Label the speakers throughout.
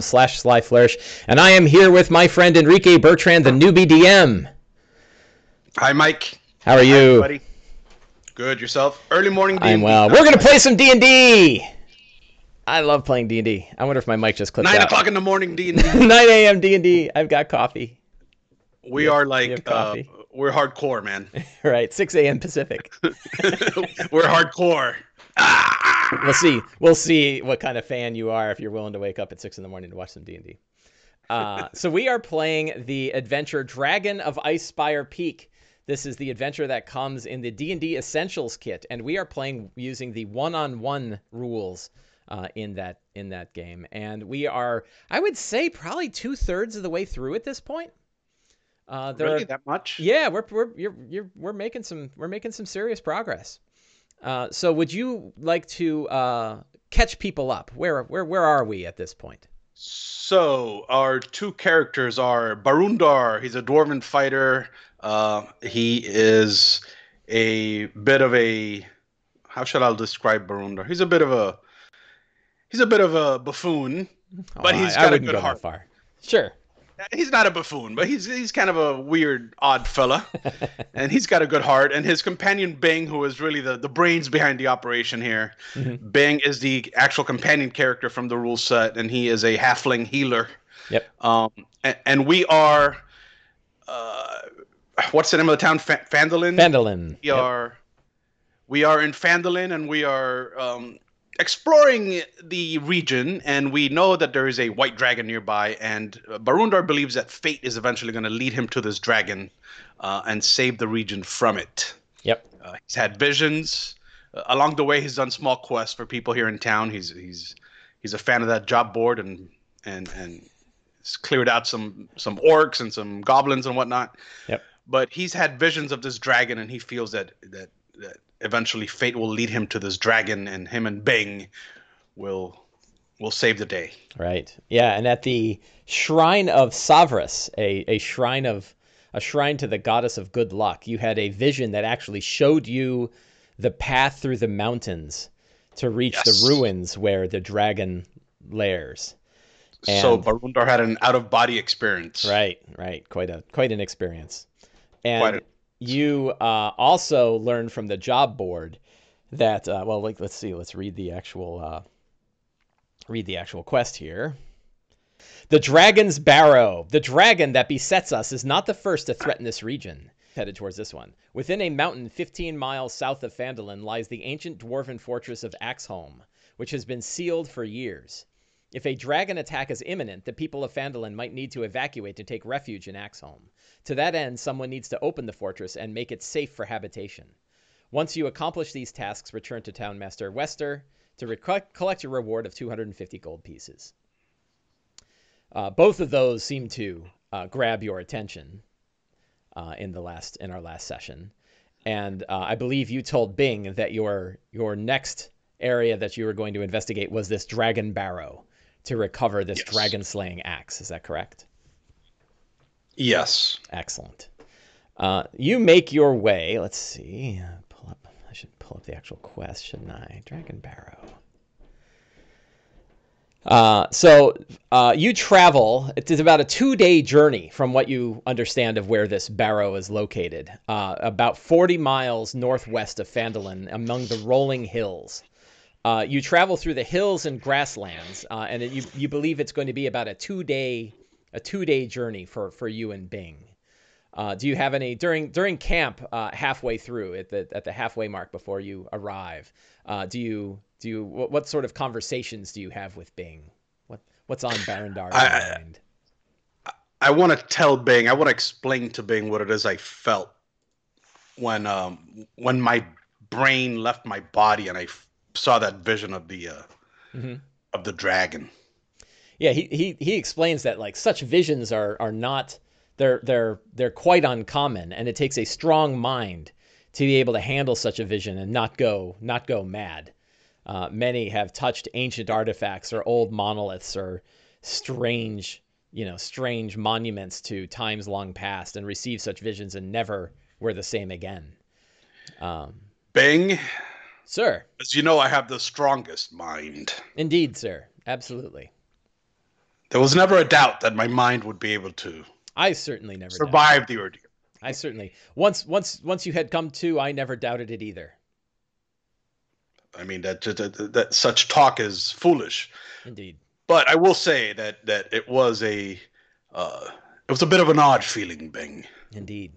Speaker 1: slash sly flourish and i am here with my friend enrique bertran the newbie dm
Speaker 2: hi mike.
Speaker 1: How are you?
Speaker 2: buddy good. Yourself? Early morning
Speaker 1: D&D. i'm well. We're gonna play some d&d i love playing d&d i wonder if my mic just clipped
Speaker 2: 9
Speaker 1: out.
Speaker 2: o'clock in the morning d&d
Speaker 1: 9 a.m d&d i've got coffee.
Speaker 2: We yeah, are like uh, we're hardcore man.
Speaker 1: Right. 6 a.m pacific.
Speaker 2: We're hardcore
Speaker 1: we'll see. We'll see what kind of fan you are if you're willing to wake up at six in the morning to watch some D and D. Uh, so we are playing the adventure Dragon of Icespire Peak. This is the adventure that comes in the D and D Essentials kit, and we are playing using the one-on-one rules uh, in that in that game. And we are, I would say, probably two thirds of the way through at this point.
Speaker 2: Uh, really, are, that much?
Speaker 1: Yeah, we're we're you're, you're, we're making some we're making some serious progress. Uh, so would you like to uh, catch people up? Where where where are we at this point?
Speaker 2: So our two characters are Barundar. He's a dwarven fighter. Uh, he is a bit of a how should I describe Barundar? He's a bit of a he's a bit of a buffoon, but oh, he's got a good heart.
Speaker 1: Far. Sure
Speaker 2: he's not a buffoon, but he's he's kind of a weird, odd fella, and he's got a good heart. And his companion Bing, who is really the, the brains behind the operation here, mm-hmm. Bing is the actual companion character from the rule set, and he is a halfling healer.
Speaker 1: Yep.
Speaker 2: Um, and, and we are, uh, what's the name of the town? F- Fandolin.
Speaker 1: Phandalin.
Speaker 2: We yep. are, we are in Phandalin, and we are um, exploring the region, and we know that there is a white dragon nearby, and Barundar believes that fate is eventually going to lead him to this dragon uh, and save the region from it.
Speaker 1: Yep.
Speaker 2: Uh, he's had visions. Uh, along the way, he's done small quests for people here in town. He's he's he's a fan of that job board, and and and cleared out some some orcs and some goblins and whatnot.
Speaker 1: Yep.
Speaker 2: But he's had visions of this dragon, and he feels that that that eventually fate will lead him to this dragon, and him and Bing will will save the day.
Speaker 1: Right. Yeah, and at the shrine of Savras, a, a shrine of a shrine to the goddess of good luck, you had a vision that actually showed you the path through the mountains to reach yes. the ruins where the dragon lairs.
Speaker 2: And, so Barundar had an out of body experience.
Speaker 1: Right, right. Quite a quite an experience. And you uh, also learned from the job board that uh, well like let's see let's read the actual uh, read the actual quest here. The dragon's barrow. The dragon that besets us is not the first to threaten this region. Headed towards this one. Within a mountain 15 miles south of Phandalin lies the ancient dwarven fortress of Axholm which has been sealed for years if a dragon attack is imminent, the people of Phandalin might need to evacuate to take refuge in Axholm. To that end, someone needs to open the fortress and make it safe for habitation. Once you accomplish these tasks, return to Townmaster Wester to rec- collect your reward of 250 gold pieces. Uh, both of those seem to uh, grab your attention uh, in the last in our last session, and uh, I believe you told Bing that your your next area that you were going to investigate was this dragon barrow to recover this yes. dragon slaying axe. Is that correct?
Speaker 2: Yes.
Speaker 1: Excellent. Uh, you make your way. Let's see. Pull up. I should pull up the actual quest, shouldn't I? Dragon Barrow. Uh, so uh, you travel. It is about a two-day journey from what you understand of where this barrow is located. Uh, about 40 miles northwest of Phandalin, among the rolling hills. Uh, you travel through the hills and grasslands, uh, and it, you you believe it's going to be about a two day a two day journey for for you and Bing. Uh, do you have any during during camp uh, halfway through at the at the halfway mark before you arrive? Uh, do you do you what, what, sort of conversations do you have with Bing? What what's on Barundar's mind?
Speaker 2: I, I want to tell Bing. I want to explain to Bing what it is I felt when um when my brain left my body and I saw that vision of the uh, mm-hmm. of the dragon.
Speaker 1: Yeah, he, he he explains that like such visions are are not they're they're they're quite uncommon, and it takes a strong mind to be able to handle such a vision and not go not go mad. Uh, many have touched ancient artifacts or old monoliths or strange you know strange monuments to times long past and received such visions and never were the same again.
Speaker 2: Um, Bing
Speaker 1: Sir.
Speaker 2: As you know, I have the strongest mind.
Speaker 1: Indeed, sir. Absolutely.
Speaker 2: There was never a doubt that my mind would be able to.
Speaker 1: I certainly never
Speaker 2: survive doubted. the ordeal.
Speaker 1: I certainly once once once you had come to, I never doubted it either.
Speaker 2: I mean that that, that such talk is foolish.
Speaker 1: Indeed.
Speaker 2: But I will say that that it was a uh, it was a bit of an odd feeling, Bing.
Speaker 1: Indeed.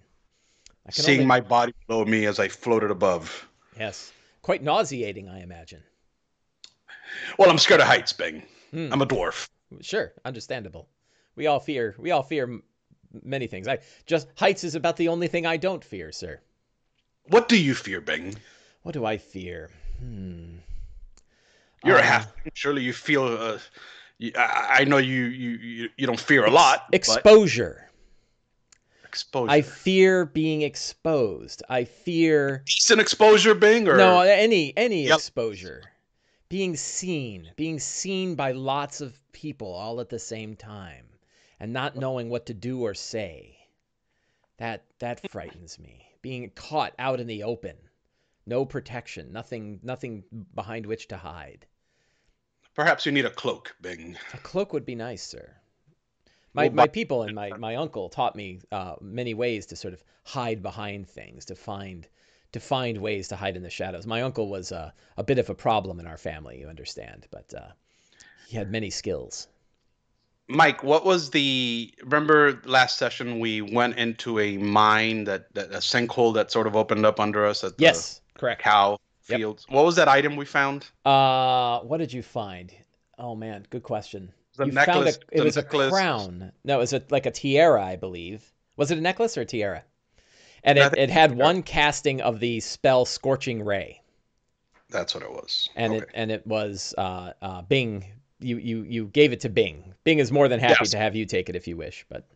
Speaker 2: Seeing only... my body below me as I floated above.
Speaker 1: Yes. Quite nauseating, I imagine.
Speaker 2: Well, I'm scared of heights, Bing. Hmm. I'm a dwarf.
Speaker 1: Sure, understandable. We all fear. We all fear many things. I just heights is about the only thing I don't fear, sir.
Speaker 2: What do you fear, Bing?
Speaker 1: What do I fear? Hmm.
Speaker 2: You're a uh, half. Surely you feel. Uh, I know you, you you don't fear a lot.
Speaker 1: Exposure.
Speaker 2: But... Exposure.
Speaker 1: I fear being exposed. I fear.
Speaker 2: Decent exposure, Bing, or
Speaker 1: no any any yep. exposure. Being seen, being seen by lots of people all at the same time, and not knowing what to do or say. That that frightens me. Being caught out in the open, no protection, nothing nothing behind which to hide.
Speaker 2: Perhaps you need a cloak, Bing.
Speaker 1: A cloak would be nice, sir. My, well, my people and my, my uncle taught me uh, many ways to sort of hide behind things, to find to find ways to hide in the shadows. My uncle was uh, a bit of a problem in our family, you understand, but uh, he had many skills.
Speaker 2: Mike, what was the? Remember last session we went into a mine that, that a sinkhole that sort of opened up under us at the
Speaker 1: yes, correct
Speaker 2: cow fields. Yep. What was that item we found?
Speaker 1: Uh, what did you find? Oh man, good question. The you necklace. Found a, it was necklace. a crown. No, it was a, like a tiara, I believe. Was it a necklace or a tiara? And it, it had one casting of the spell Scorching Ray.
Speaker 2: That's what it was.
Speaker 1: And okay. it and it was uh, uh, Bing. You, you you gave it to Bing. Bing is more than happy yes. to have you take it if you wish, but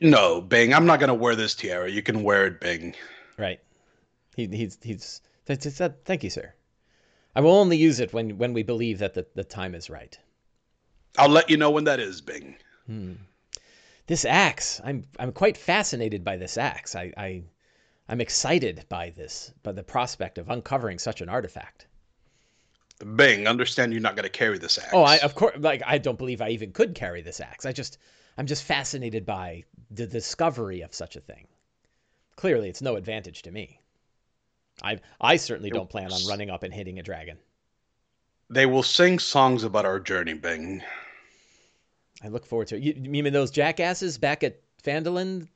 Speaker 2: no, Bing. I'm not gonna wear this tiara. You can wear it, Bing.
Speaker 1: Right. He, he's he's Thank you, sir. I will only use it when, when we believe that the, the time is right.
Speaker 2: I'll let you know when that is, Bing.
Speaker 1: Hmm. This axe, I'm I'm quite fascinated by this axe. I, I I'm excited by this, by the prospect of uncovering such an artifact.
Speaker 2: Bing, understand you're not going to carry this axe.
Speaker 1: Oh, I of course like I don't believe I even could carry this axe. I just I'm just fascinated by the discovery of such a thing. Clearly, it's no advantage to me. I I certainly don't plan on running up and hitting a dragon.
Speaker 2: They will sing songs about our journey, Bing.
Speaker 1: I look forward to it. You, you mean those jackasses back at Phandalin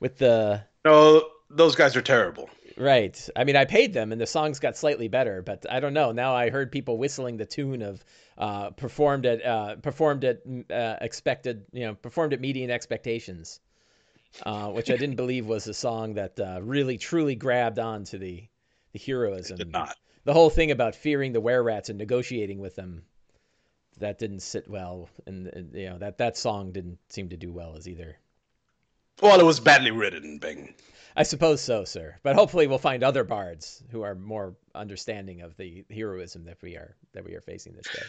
Speaker 1: with the?
Speaker 2: No, those guys are terrible.
Speaker 1: Right. I mean, I paid them, and the songs got slightly better, but I don't know. Now I heard people whistling the tune of uh, performed at uh, performed at uh, expected, you know, performed at median expectations, uh, which I didn't believe was a song that uh, really truly grabbed on to the the heroism.
Speaker 2: did not.
Speaker 1: The whole thing about fearing the were rats and negotiating with them, that didn't sit well, and, and you know that that song didn't seem to do well as either.
Speaker 2: Well, it was badly written, Bing.
Speaker 1: I suppose so, sir. But hopefully, we'll find other bards who are more understanding of the heroism that we are that we are facing this day.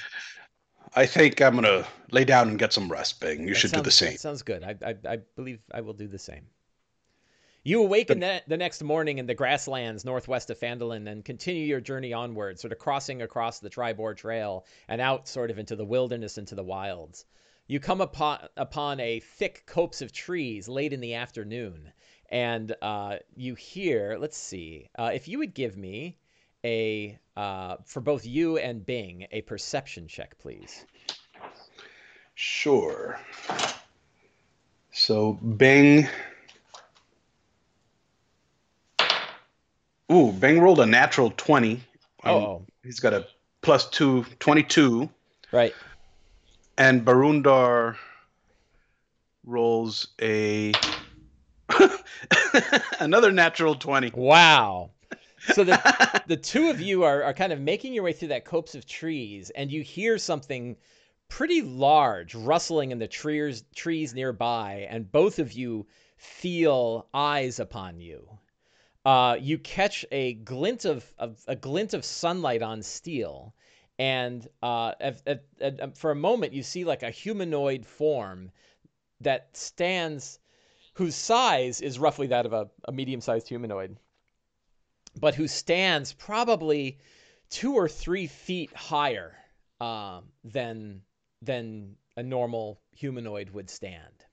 Speaker 2: I think I'm gonna lay down and get some rest, Bing. You that should sounds, do the same.
Speaker 1: sounds good. I, I I believe I will do the same. You awaken the, the next morning in the grasslands northwest of Phandalin and continue your journey onward, sort of crossing across the Triboar Trail and out sort of into the wilderness, into the wilds. You come upon, upon a thick copse of trees late in the afternoon, and uh, you hear, let's see, uh, if you would give me a, uh, for both you and Bing, a perception check, please.
Speaker 2: Sure. So Bing Ooh, Bing rolled a natural 20.
Speaker 1: Um, oh.
Speaker 2: He's got a plus two, 22.
Speaker 1: Right.
Speaker 2: And Barundar rolls a another natural 20.
Speaker 1: Wow. So the the two of you are, are kind of making your way through that copse of trees and you hear something pretty large rustling in the trees trees nearby and both of you feel eyes upon you uh, you catch a glint of, of, a glint of sunlight on steel, and uh, um, for a moment you see like a humanoid form that stands, whose size is roughly that of a, a medium-sized humanoid, but who stands probably two or three feet higher uh, than than a normal humanoid would stand.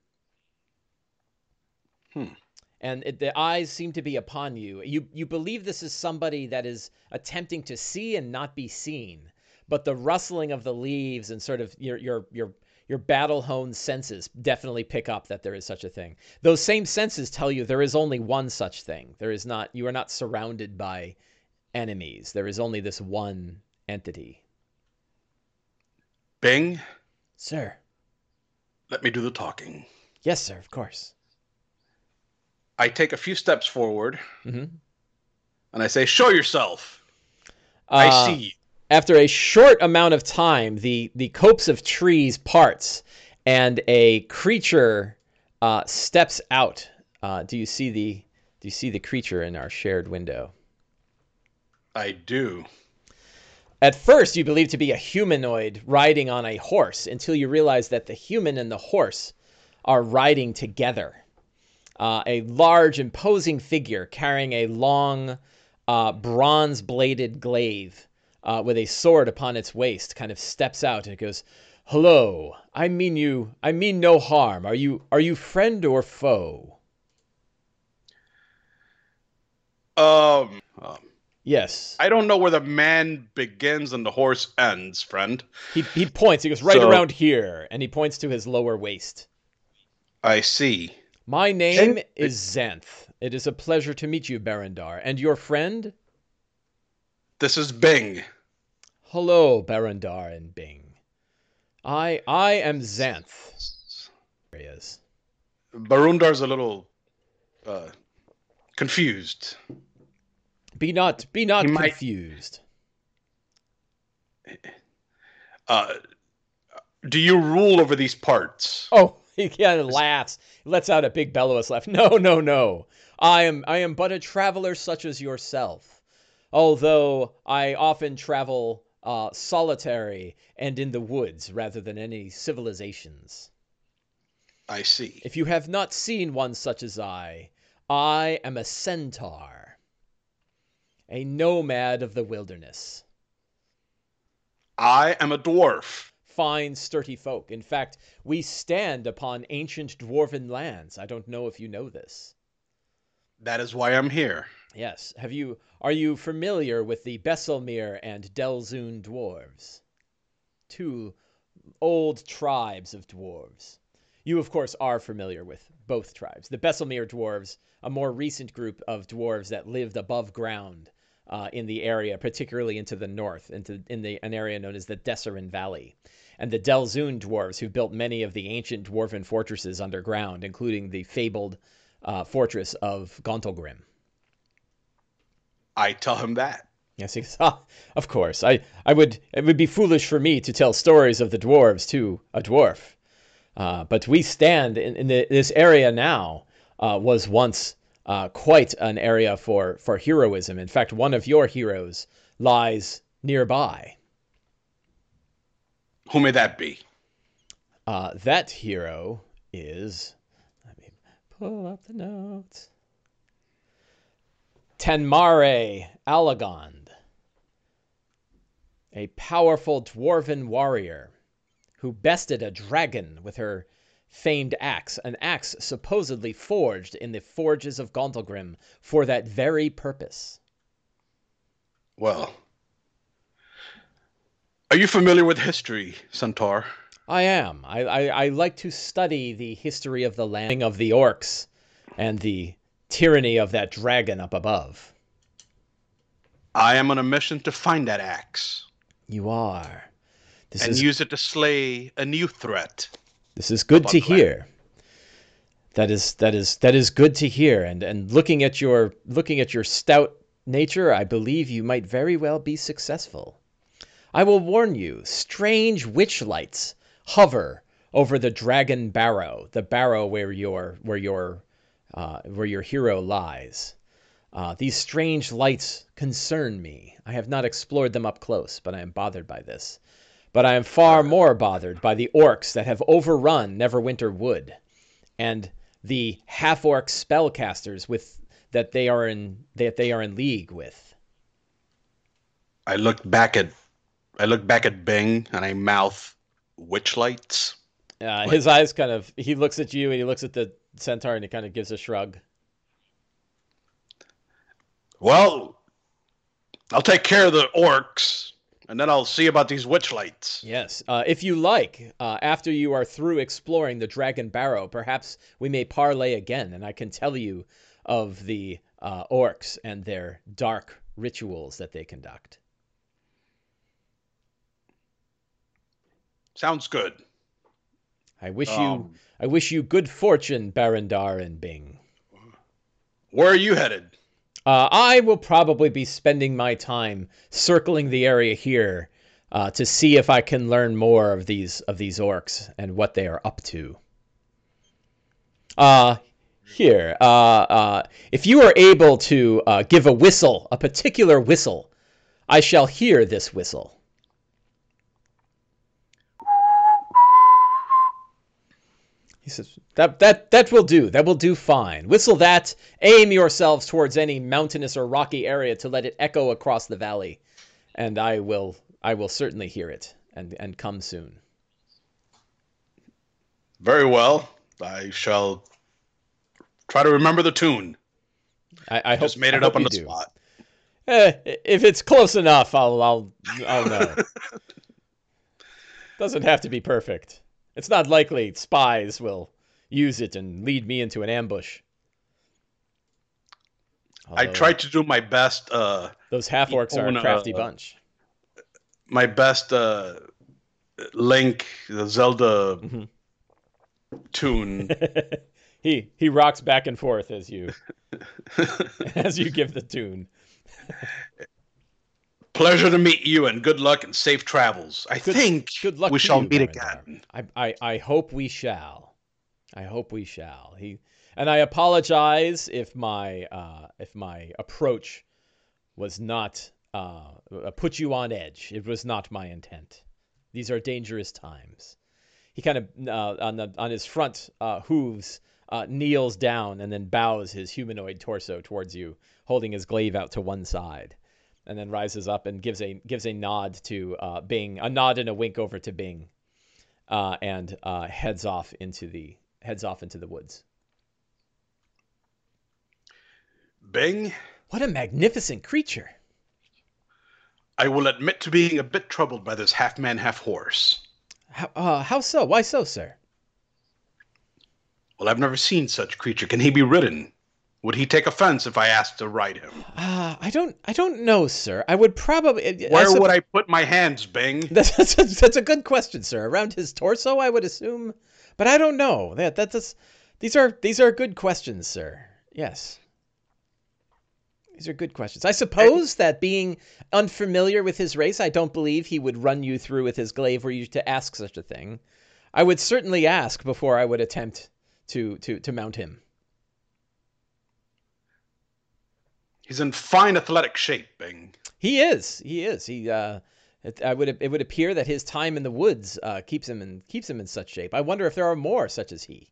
Speaker 2: Hmm.
Speaker 1: And it, the eyes seem to be upon you. You you believe this is somebody that is attempting to see and not be seen, but the rustling of the leaves and sort of your your your your battle honed senses definitely pick up that there is such a thing. Those same senses tell you there is only one such thing. There is not you are not surrounded by enemies. There is only this one entity.
Speaker 2: Bing,
Speaker 1: Sir.
Speaker 2: let me do the talking.
Speaker 1: Yes, sir, of course.
Speaker 2: I take a few steps forward
Speaker 1: hmm
Speaker 2: and I say, "Show yourself." I
Speaker 1: Uh,
Speaker 2: see you.
Speaker 1: After a short amount of time, the the copse of trees parts, and a creature uh, steps out. Uh, do you see the Do you see the creature in our shared window?
Speaker 2: I do.
Speaker 1: At first, you believe to be a humanoid riding on a horse until you realize that the human and the horse are riding together. Uh, a large, imposing figure carrying a long, uh, bronze bladed glaive uh, with a sword upon its waist kind of steps out and goes, Hello, I mean you, I mean no harm. Are you, are you friend or foe?
Speaker 2: Um, um,
Speaker 1: Yes.
Speaker 2: I don't know where the man begins and the horse ends, friend.
Speaker 1: He, he points, he goes, Right
Speaker 2: So-
Speaker 1: around here. And he points to his lower waist.
Speaker 2: I see.
Speaker 1: My name
Speaker 2: And-
Speaker 1: is Xanth. It is a pleasure to meet you, Barundar. And your friend?
Speaker 2: This is Bing.
Speaker 1: Hello, Barundar and Bing. I I am Xanth. There he is.
Speaker 2: Barundar's a little uh, confused.
Speaker 1: Be not be not
Speaker 2: He might-
Speaker 1: confused.
Speaker 2: Uh, do you rule over these parts?
Speaker 1: Oh, he kind of laughs. He lets out a big bellowous laugh. No, no, no. I am I am but a traveler such as yourself. Although I often travel uh, solitary and in the woods rather than any civilizations.
Speaker 2: I see.
Speaker 1: If you have not seen one such as I, I am a centaur, a nomad of the wilderness.
Speaker 2: I am a dwarf.
Speaker 1: Fine, sturdy folk. In fact, we stand upon ancient dwarven lands. I don't know if you know this.
Speaker 2: That is why I'm here.
Speaker 1: Yes. Have you? Are you familiar with the Besselmere and Delzoun dwarves? Two old tribes of dwarves. You, of course, are familiar with both tribes. The Besselmere dwarves, a more recent group of dwarves that lived above ground uh, in the area, particularly into the north, into in the an area known as the Dessarin Valley, and the Delzoun dwarves, who built many of the ancient dwarven fortresses underground, including the fabled uh, fortress of Gauntlgrim.
Speaker 2: I tell him that.
Speaker 1: Yes, he says, ah, of course. I, I would it would be foolish for me to tell stories of the dwarves to a dwarf. Uh, but we stand in, in the, this area now uh, was once uh, quite an area for, for heroism. In fact, one of your heroes lies nearby.
Speaker 2: Who may that be?
Speaker 1: Uh, that hero is. Let me pull up the notes. Tenmare Alagond, a powerful dwarven warrior who bested a dragon with her famed axe, an axe supposedly forged in the forges of Gauntlgrim for that very purpose.
Speaker 2: Well, are you familiar with history, Centaur?
Speaker 1: I am. I, I, I like to study the history of the land of the orcs and the tyranny of that dragon up above.
Speaker 2: I am on a mission to find that axe
Speaker 1: You are. This
Speaker 2: and
Speaker 1: is
Speaker 2: use it to slay a new threat.
Speaker 1: This is good to hear. That is that is that is good to hear. And and looking at your looking at your stout nature, I believe you might very well be successful. I will warn you, strange witch lights hover over the dragon barrow, the barrow where your where your uh, where your hero lies. Uh, these strange lights concern me. I have not explored them up close, but I am bothered by this. But I am far more bothered by the orcs that have overrun Neverwinter Wood, and the half-orc spellcasters with that they are in that they are in league with.
Speaker 2: I look back at I look back at Bing and I mouth witch lights.
Speaker 1: Uh, his eyes kind of. He looks at you and he looks at the centaur and he kind of gives a shrug.
Speaker 2: Well, I'll take care of the orcs, and then I'll see about these witch lights.
Speaker 1: Yes, uh, if you like, uh, after you are through exploring the Dragon Barrow, perhaps we may parlay again, and I can tell you of the uh, orcs and their dark rituals that they conduct.
Speaker 2: Sounds good.
Speaker 1: I wish um, you I wish you good fortune, Barundar and Bing.
Speaker 2: Where are you headed?
Speaker 1: Uh, I will probably be spending my time circling the area here uh, to see if I can learn more of these of these orcs and what they are up to. Uh, here, uh, uh, if you are able to uh, give a whistle, a particular whistle, I shall hear this whistle. He says, that, that, that will do. That will do fine. Whistle that. Aim yourselves towards any mountainous or rocky area to let it echo across the valley. And I will, I will certainly hear it and, and come soon.
Speaker 2: Very well. I shall try to remember the tune.
Speaker 1: I, I
Speaker 2: just
Speaker 1: hope,
Speaker 2: made it
Speaker 1: I
Speaker 2: up on the
Speaker 1: do.
Speaker 2: spot.
Speaker 1: Eh, if it's close enough, I'll, I'll, I'll know. Doesn't have to be perfect. It's not likely spies will use it and lead me into an ambush.
Speaker 2: Although, I tried to do my best. Uh,
Speaker 1: those half orcs are a crafty uh, bunch.
Speaker 2: My best uh, Link, the Zelda mm-hmm. tune.
Speaker 1: he he rocks back and forth as you as you give the tune.
Speaker 2: Pleasure to meet you, and good luck and safe travels. I good, think good luck we shall you, meet again.
Speaker 1: I, I, I hope we shall. I hope we shall. He and I apologize if my uh, if my approach was not uh, put you on edge. It was not my intent. These are dangerous times. He kind of uh, on the on his front uh, hooves uh, kneels down and then bows his humanoid torso towards you, holding his glaive out to one side and then rises up and gives a gives a nod to uh, Bing, a nod and a wink over to Bing, uh, and uh, heads off into the heads off into the woods.
Speaker 2: Bing,
Speaker 1: what a magnificent creature!
Speaker 2: I will admit to being a bit troubled by this half man, half horse.
Speaker 1: How, uh, how so? Why so, sir?
Speaker 2: Well, I've never seen such creature. Can he be ridden? Would he take offense if I asked to ride him?
Speaker 1: Uh, I don't. I don't know, sir. I would probably.
Speaker 2: Where would I put my hands, Bing?
Speaker 1: That's, that's, a, that's a good question, sir. Around his torso, I would assume, but I don't know. That that's these are these are good questions, sir. Yes. These are good questions. I suppose that being unfamiliar with his race, I don't believe he would run you through with his glaive were you to ask such a thing. I would certainly ask before I would attempt to to to mount him.
Speaker 2: He's in fine athletic shape, Bing.
Speaker 1: He is. He is. He. Uh, it, I would. It would appear that his time in the woods uh, keeps him in keeps him in such shape. I wonder if there are more such as he.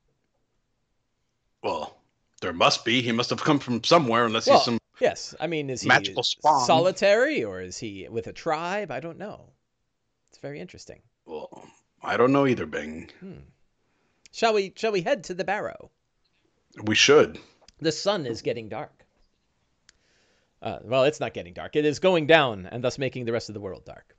Speaker 2: Well, there must be. He must have come from somewhere, unless well, he's some.
Speaker 1: Yes, I mean, is he
Speaker 2: magical spawn.
Speaker 1: solitary or is he with a tribe? I don't know. It's very interesting.
Speaker 2: Well, I don't know either, Bing.
Speaker 1: Hmm. Shall we? Shall we head to the barrow?
Speaker 2: We should.
Speaker 1: The sun is getting dark. Uh, well, it's not getting dark. It is going down and thus making the rest of the world dark.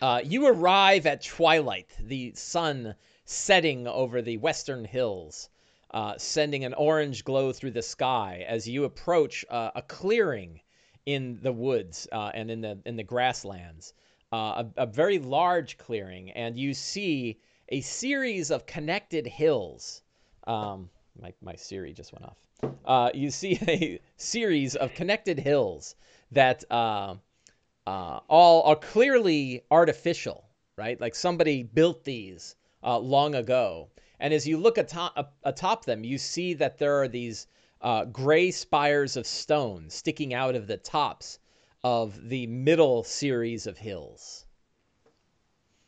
Speaker 1: Uh, you arrive at twilight, the sun setting over the western hills, uh, sending an orange glow through the sky as you approach uh, a clearing in the woods uh, and in the in the grasslands, uh, a, a very large clearing, and you see a series of connected hills. Um, my my Siri just went off uh, you see a series of connected hills that uh, uh, all are clearly artificial, right? Like somebody built these uh, long ago. And as you look atop, atop them, you see that there are these uh, gray spires of stone sticking out of the tops of the middle series of hills.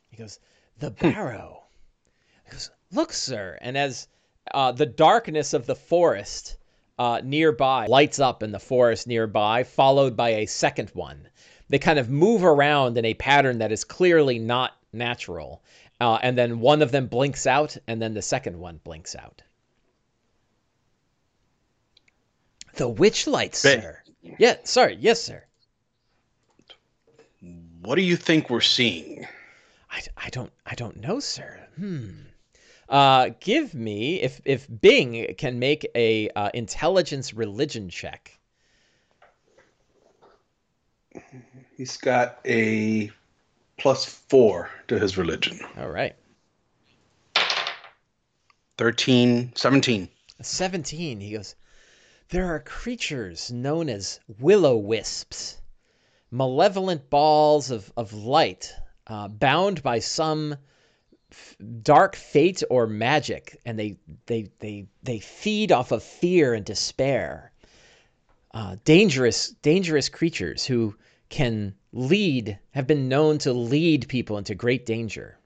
Speaker 1: He goes, The hmm. barrow. He goes, Look, sir. And as uh, the darkness of the forest uh, nearby lights up in the forest nearby, followed by a second one. They kind of move around in a pattern that is clearly not natural. uh, and then one of them blinks out, and then the second one blinks out. The witch light, sir. Yeah, sorry. Yes, sir.
Speaker 2: What do you think we're seeing?
Speaker 1: I, I don't I don't know, sir. Hmm. Uh, give me if if Bing can make a uh, intelligence religion check.
Speaker 2: He's got a plus four to his religion.
Speaker 1: All right.
Speaker 2: 13, 17.
Speaker 1: 17. He goes, There are creatures known as will-o'-wisps, malevolent balls of, of light, uh, bound by some dark fate or magic, and they, they, they, they feed off of fear and despair. Uh, dangerous, dangerous creatures who can lead, have been known to lead people into great danger.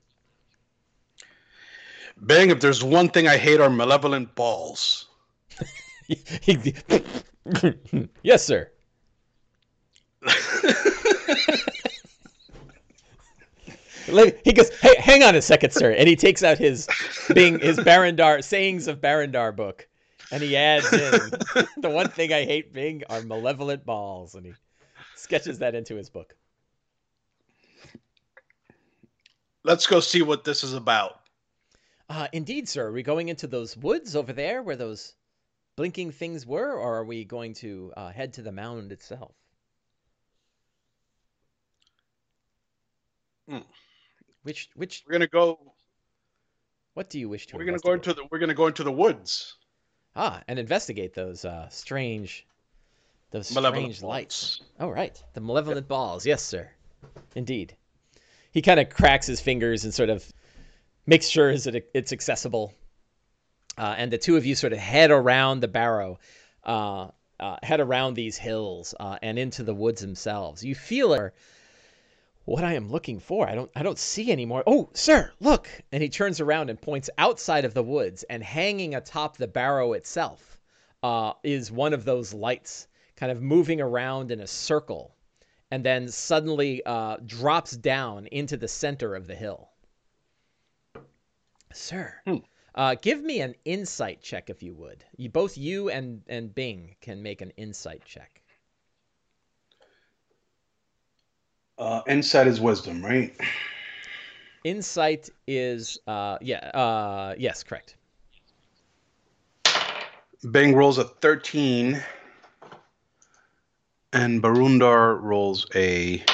Speaker 2: Bang, if there's one thing I hate are malevolent balls.
Speaker 1: yes, sir. he goes, "Hey, hang on a second, sir," and he takes out his being his Barundar sayings of Barundar book, and he adds in the one thing I hate being are malevolent balls, and he sketches that into his book.
Speaker 2: Let's go see what this is about.
Speaker 1: Uh, indeed, sir. Are we going into those woods over there where those blinking things were, or are we going to uh, head to the mound itself?
Speaker 2: Hmm.
Speaker 1: Which which
Speaker 2: we're gonna go.
Speaker 1: What do you wish to?
Speaker 2: We're gonna go into the. We're gonna go into the woods.
Speaker 1: Ah, and investigate those uh, strange, those strange lights. Oh, right, the malevolent balls. Yes, sir. Indeed. He kind of cracks his fingers and sort of makes sure that it's accessible. Uh, and the two of you sort of head around the barrow, uh, uh, head around these hills uh, and into the woods themselves. You feel it what I am looking for. I don't I don't see anymore. Oh, sir, look. And he turns around and points outside of the woods and hanging atop the barrow itself uh, is one of those lights kind of moving around in a circle and then suddenly uh, drops down into the center of the hill. Sir, hmm. uh, give me an insight check if you would. You both you and and Bing can make an insight check.
Speaker 2: Uh, insight is wisdom, right?
Speaker 1: Insight is uh, yeah uh, yes correct.
Speaker 2: Bing rolls a thirteen, and Barundar rolls a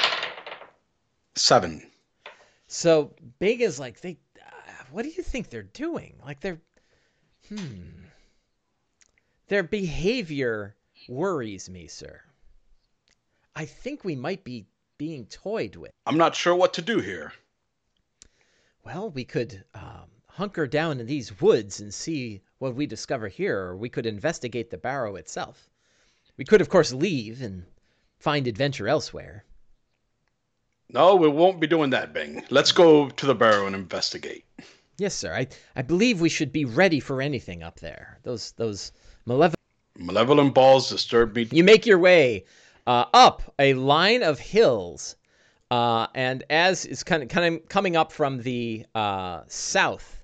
Speaker 2: seven.
Speaker 1: So Bing is like they. Uh, what do you think they're doing? Like they're, hmm. Their behavior worries me, sir. I think we might be being toyed with.
Speaker 2: I'm not sure what to do here.
Speaker 1: Well, we could um, hunker down in these woods and see what we discover here, or we could investigate the barrow itself. We could, of course, leave and find adventure elsewhere.
Speaker 2: No, we won't be doing that, Bing. Let's go to the barrow and investigate.
Speaker 1: Yes, sir. I, I believe we should be ready for anything up there. Those those malevolent
Speaker 2: malevolent balls disturb me.
Speaker 1: You make your way uh, up a line of hills, uh, and as it's kind of kind of coming up from the uh, south.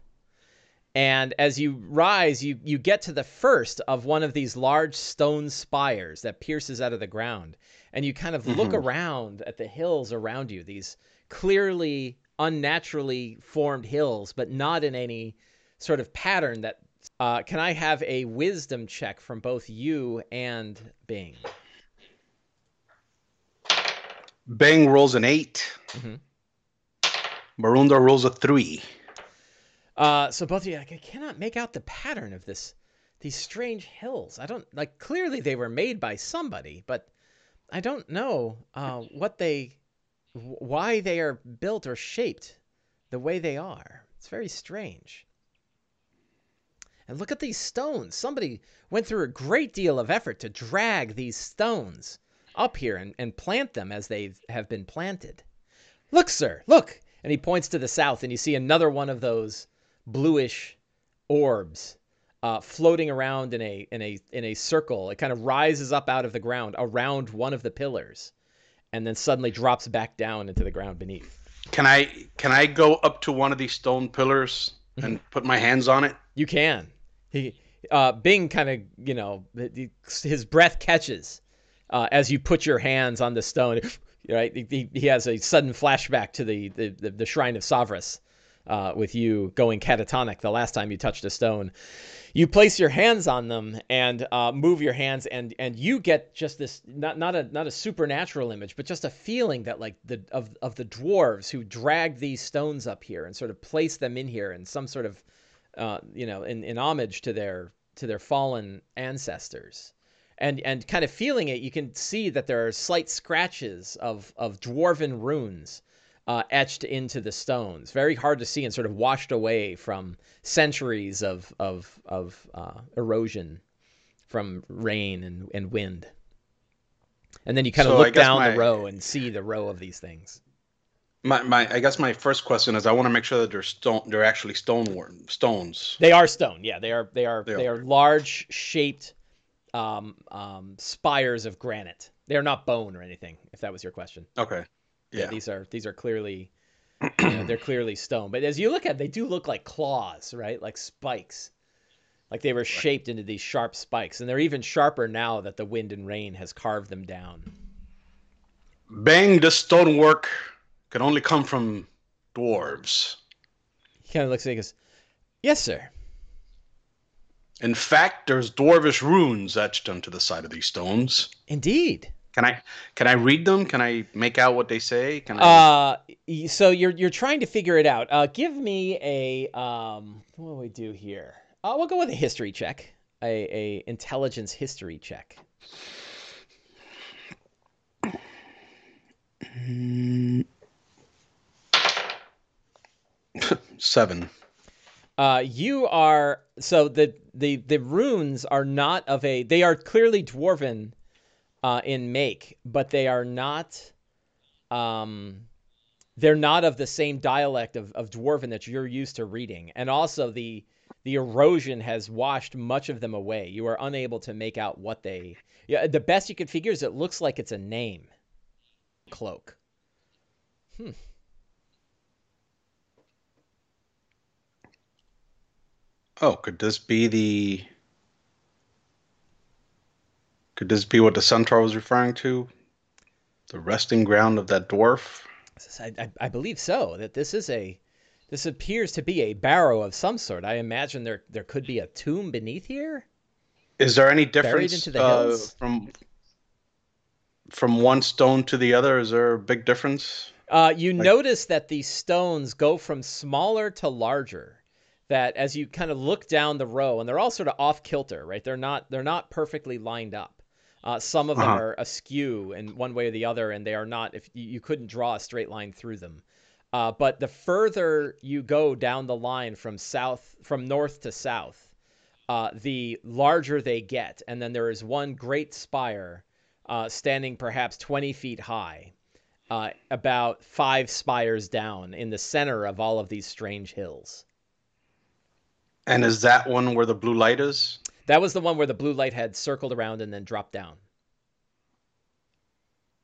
Speaker 1: And as you rise, you, you get to the first of one of these large stone spires that pierces out of the ground. And you kind of mm-hmm. look around at the hills around you, these clearly unnaturally formed hills, but not in any sort of pattern that. Uh, can I have a wisdom check from both you and Bing?
Speaker 2: Bang rolls an 8 mm-hmm. Barundar rolls a three.
Speaker 1: Uh, so both of you, like, I cannot make out the pattern of this, these strange hills. I don't like. Clearly, they were made by somebody, but I don't know uh, what they, why they are built or shaped the way they are. It's very strange. And look at these stones. Somebody went through a great deal of effort to drag these stones up here and, and plant them as they have been planted. Look, sir, look! And he points to the south, and you see another one of those bluish orbs uh, floating around in a in a in a circle. It kind of rises up out of the ground around one of the pillars, and then suddenly drops back down into the ground beneath.
Speaker 2: Can I can I go up to one of these stone pillars and put my hands on it?
Speaker 1: You can. He uh, Bing kind of you know his breath catches uh, as you put your hands on the stone. Right, he, he has a sudden flashback to the the, the, shrine of Savras, uh, with you going catatonic the last time you touched a stone. You place your hands on them and uh, move your hands, and and you get just this not not a not a supernatural image, but just a feeling that like the of of the dwarves who dragged these stones up here and sort of placed them in here in some sort of uh, you know in, in homage to their to their fallen ancestors and and kind of feeling it, you can see that there are slight scratches of of dwarven runes uh, etched into the stones. Very hard to see and sort of washed away from centuries of of of uh, erosion from rain and, and wind. And then you kind of so look down my, the row and see the row of these things.
Speaker 2: My, my I guess my first question is I want to make sure that they're stone they're actually stone stones.
Speaker 1: They are stone. Yeah, they are they are they, they are. are large shaped um, um, spires of granite. They are not bone or anything. If that was your question.
Speaker 2: Okay.
Speaker 1: Yeah. yeah these are these are clearly you know, they're clearly stone. But as you look at, them, they do look like claws, right? Like spikes, like they were right. shaped into these sharp spikes, and they're even sharper now that the wind and rain has carved them down.
Speaker 2: Bang! This stonework can only come from dwarves.
Speaker 1: He kind of looks at me and goes, "Yes, sir."
Speaker 2: In fact, there's dwarvish runes etched onto the side of these stones.
Speaker 1: Indeed.
Speaker 2: Can I can I read them? Can I make out what they say? Can I?
Speaker 1: Uh, so you're you're trying to figure it out. Uh, give me a um, what do we do here? Uh, we'll go with a history check, a a intelligence history check.
Speaker 2: Seven.
Speaker 1: Uh, you are so the the the runes are not of a. They are clearly dwarven uh, in make, but they are not. Um, they're not of the same dialect of, of dwarven that you're used to reading, and also the the erosion has washed much of them away. You are unable to make out what they. Yeah, the best you can figure is it looks like it's a name. Cloak. Hmm.
Speaker 2: Oh, could this be the could this be what the centaur was referring to? The resting ground of that dwarf?
Speaker 1: I, I, I, believe so. That this is a this appears to be a barrow of some sort. I imagine there there could be a tomb beneath here.
Speaker 2: Is there any difference uh, from from one stone to the other? Is there a big difference?
Speaker 1: Uh, you like... notice that these stones go from smaller to larger that as you kind of look down the row and they're all sort of off kilter right they're not they're not perfectly lined up uh, some of them uh-huh. are askew in one way or the other, and they are not. If you couldn't draw a straight line through them, uh, but the further you go down the line from south, from north to south, uh, the larger they get. And then there is one great spire uh, standing perhaps 20 feet high, uh, about five spires down in the center of all of these strange hills.
Speaker 2: And is that one where the blue light is?
Speaker 1: That was the one where the blue light had circled around and then dropped down.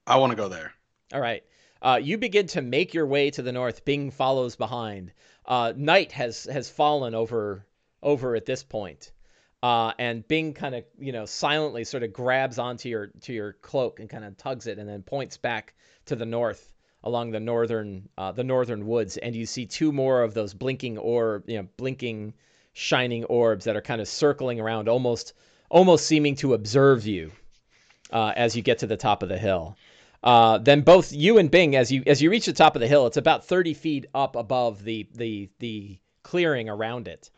Speaker 2: I want to go there.
Speaker 1: All right. Uh, you begin to make your way to the north. Bing follows behind. Uh, night has has fallen over over at this point. Uh, and Bing kind of you know silently sort of grabs onto your to your cloak and kind of tugs it and then points back to the north along the northern uh, the northern woods and you see two more of those blinking or you know blinking shining orbs that are kind of circling around, almost almost seeming to observe you uh, as you get to the top of the hill. Uh, then both you and Bing, as you as you reach the top of the hill, it's about 30 feet up above the the the clearing around it,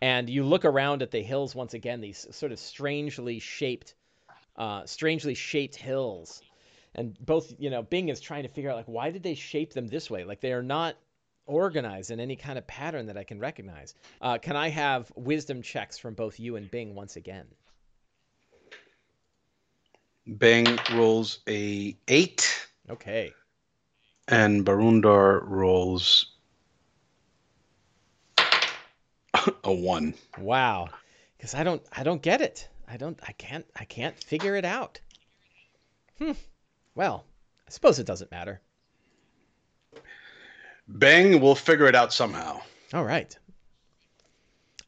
Speaker 1: and you look around at the hills once again. These sort of strangely shaped, uh, strangely shaped hills, and both you know Bing is trying to figure out like why did they shape them this way? Like they are not organized in any kind of pattern that I can recognize. Uh, can I have wisdom checks from both you and Bing once again?
Speaker 2: Bing rolls a eight.
Speaker 1: Okay.
Speaker 2: And Barundar rolls a one.
Speaker 1: Wow. Because I don't I don't get it. I don't I can't I can't figure it out. Hmm. Well, I suppose it doesn't matter.
Speaker 2: Bang, we'll figure it out somehow.
Speaker 1: All right.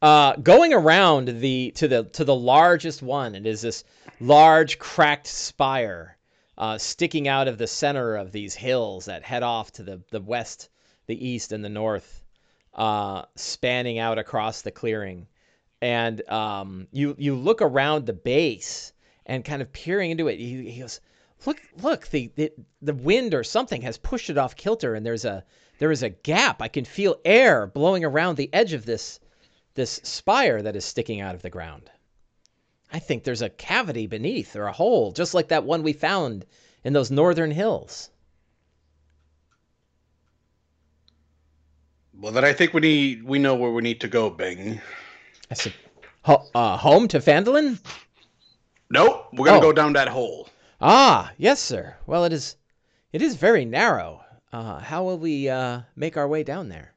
Speaker 1: Uh, going around the to the to the largest one, it is this large cracked spire uh, sticking out of the center of these hills that head off to the the west, the east, and the north, uh, spanning out across the clearing. And um, you you look around the base and kind of peering into it. He, he goes, "Look, look! The, the the wind or something has pushed it off kilter, and there's a there is a gap. I can feel air blowing around the edge of this this spire that is sticking out of the ground. I think there's a cavity beneath or a hole, just like that one we found in those northern hills.
Speaker 2: Well, then I think we need we know where we need to go, Bing.
Speaker 1: I said, Ho- uh, home to Phandalin?
Speaker 2: Nope, we're gonna oh. go down that hole.
Speaker 1: Ah, yes, sir. Well, it is, it is very narrow. Uh, how will we uh, make our way down there?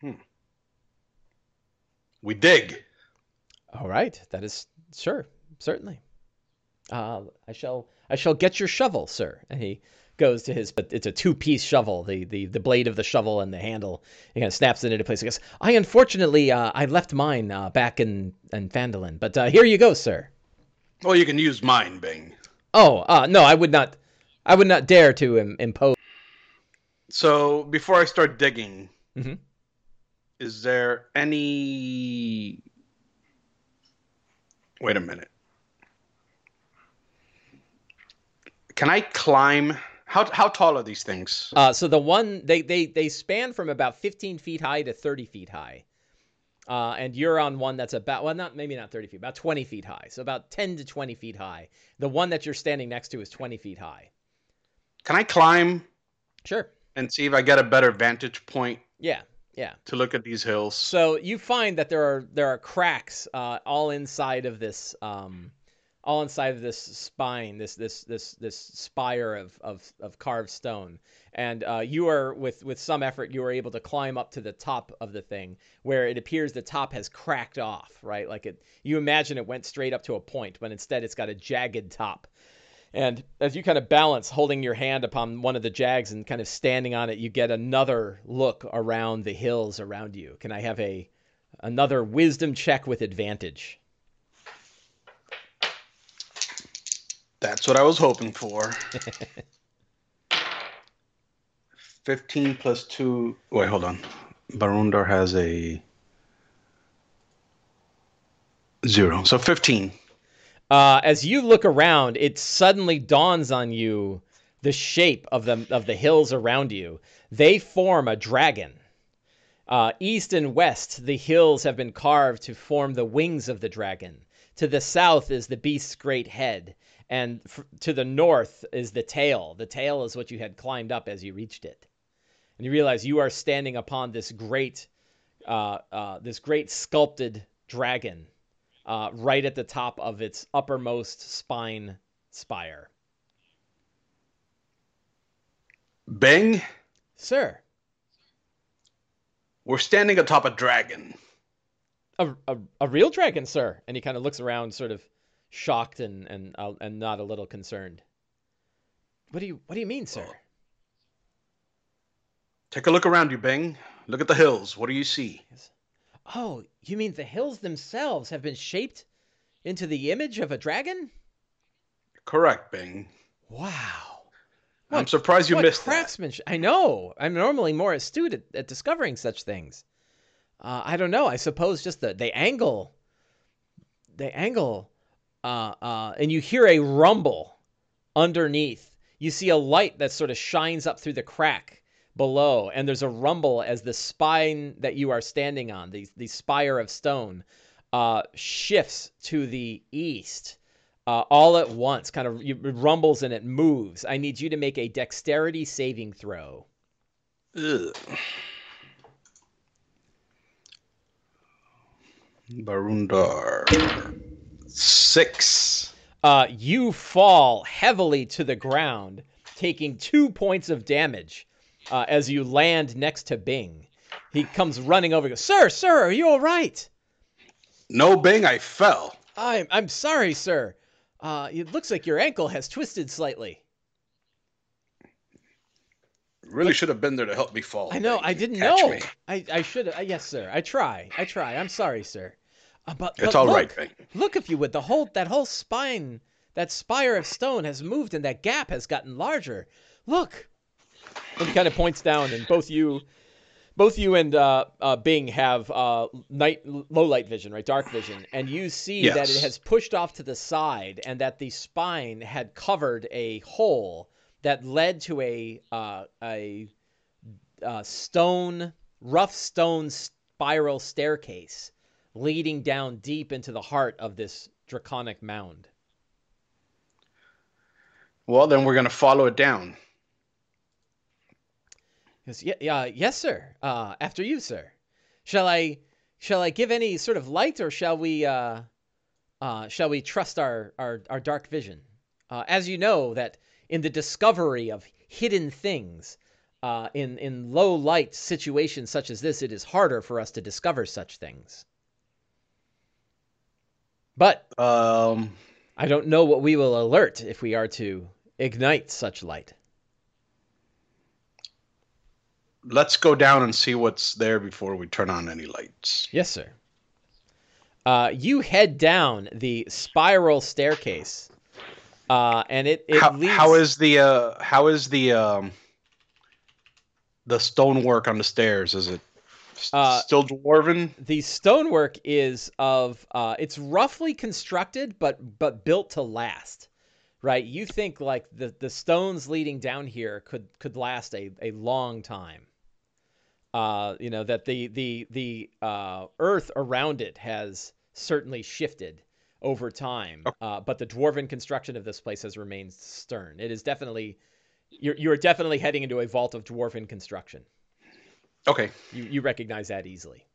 Speaker 2: Hmm. We dig.
Speaker 1: All right, that is sure, certainly. Uh, I shall, I shall get your shovel, sir. And he goes to his, but it's a two-piece shovel. The, the the blade of the shovel and the handle. He kind of snaps it into place. He goes, "I unfortunately, uh, I left mine uh, back in in Phandalin, but uh, here you go, sir."
Speaker 2: Well, you can use mine, Bing.
Speaker 1: Oh, uh, no, I would not. I would not dare to Im- impose.
Speaker 2: So before I start digging,
Speaker 1: mm-hmm.
Speaker 2: is there any? Wait a minute. Can I climb? How how tall are these things?
Speaker 1: Uh, so the one they they they span from about 15 feet high to 30 feet high. Uh, and you're on one that's about well, not maybe not 30 feet, about 20 feet high. So about 10 to 20 feet high. The one that you're standing next to is 20 feet high.
Speaker 2: Can I climb?
Speaker 1: Sure.
Speaker 2: And see if I get a better vantage point.
Speaker 1: Yeah, yeah.
Speaker 2: To look at these hills.
Speaker 1: So you find that there are there are cracks uh, all inside of this um, all inside of this spine, this this this this spire of of, of carved stone. And uh, you are with with some effort, you are able to climb up to the top of the thing, where it appears the top has cracked off, right? Like it, you imagine it went straight up to a point, but instead it's got a jagged top. And as you kind of balance, holding your hand upon one of the jags and kind of standing on it, you get another look around the hills around you. Can I have a another wisdom check with advantage?
Speaker 2: That's what I was hoping for. 15 plus 2. Wait, hold on. Barundar has a 0. So 15.
Speaker 1: Uh, as you look around, it suddenly dawns on you the shape of the of the hills around you. They form a dragon. Uh, east and west, the hills have been carved to form the wings of the dragon. To the south is the beast's great head, and f- to the north is the tail. The tail is what you had climbed up as you reached it, and you realize you are standing upon this great, uh, uh, this great sculpted dragon, uh, right at the top of its uppermost spine spire.
Speaker 2: Bing,
Speaker 1: sir,
Speaker 2: we're standing atop a dragon.
Speaker 1: A, a, a real dragon, sir. And he kind of looks around, sort of shocked and and uh, and not a little concerned. What do you What do you mean, sir?
Speaker 2: Take a look around you, Bing. Look at the hills. What do you see?
Speaker 1: Oh, you mean the hills themselves have been shaped into the image of a dragon?
Speaker 2: Correct, Bing.
Speaker 1: Wow.
Speaker 2: What, I'm surprised you missed
Speaker 1: craftsmanship. That. I know. I'm normally more astute at, at discovering such things. Uh, I don't know. I suppose just the, the angle, the angle uh, uh, and you hear a rumble underneath. You see a light that sort of shines up through the crack below, and there's a rumble as the spine that you are standing on, the, the spire of stone, uh, shifts to the east. Uh, all at once, kind of it rumbles and it moves. I need you to make a dexterity saving throw.
Speaker 2: Ugh. Barundar six.
Speaker 1: Uh, you fall heavily to the ground, taking two points of damage uh, as you land next to Bing. He comes running over. Goes, sir, sir, are you all right?
Speaker 2: No, Bing, I fell.
Speaker 1: I'm I'm sorry, sir. Uh, it looks like your ankle has twisted slightly.
Speaker 2: Really should have been there to help me fall.
Speaker 1: I know. I didn't know. Me. I I should. Uh, yes, sir. I try. I try. I'm sorry, sir. Uh, but,
Speaker 2: it's
Speaker 1: but
Speaker 2: all
Speaker 1: look,
Speaker 2: right, Bing.
Speaker 1: Look, if you would, the whole that whole spine, that spire of stone has moved, and that gap has gotten larger. Look. And he kind of points down, and both you both you and uh, uh, Bing have uh, night low light vision, right? Dark vision, and you see yes. that it has pushed off to the side, and that the spine had covered a hole that led to a uh, a, a uh, stone, rough stone spiral staircase leading down deep into the heart of this draconic mound.
Speaker 2: Well, then we're going to follow it down.
Speaker 1: Goes, yeah, yeah, yes, sir. Uh, after you, sir. Shall I, shall I give any sort of light, or shall we, uh, uh, shall we trust our our, our dark vision? Uh, as you know, that in the discovery of hidden things, uh, in in low light situations such as this, it is harder for us to discover such things. But
Speaker 2: um,
Speaker 1: I don't know what we will alert if we are to ignite such light
Speaker 2: let's go down and see what's there before we turn on any lights.
Speaker 1: Yes, sir. Uh, you head down the spiral staircase, uh, and it, it
Speaker 2: how,
Speaker 1: leads...
Speaker 2: how is the uh, how is the um, the stonework on the stairs? Is it uh, still dwarven?
Speaker 1: The stonework is of uh, it's roughly constructed, but but built to last right? You think like the the stones leading down here could could last a, a long time uh, you know that the the the uh, earth around it has certainly shifted over time, oh. uh, but the dwarven construction of this place has remained stern. It is definitely you're you're definitely heading into a vault of dwarven construction.
Speaker 2: Okay,
Speaker 1: you you recognize that easily.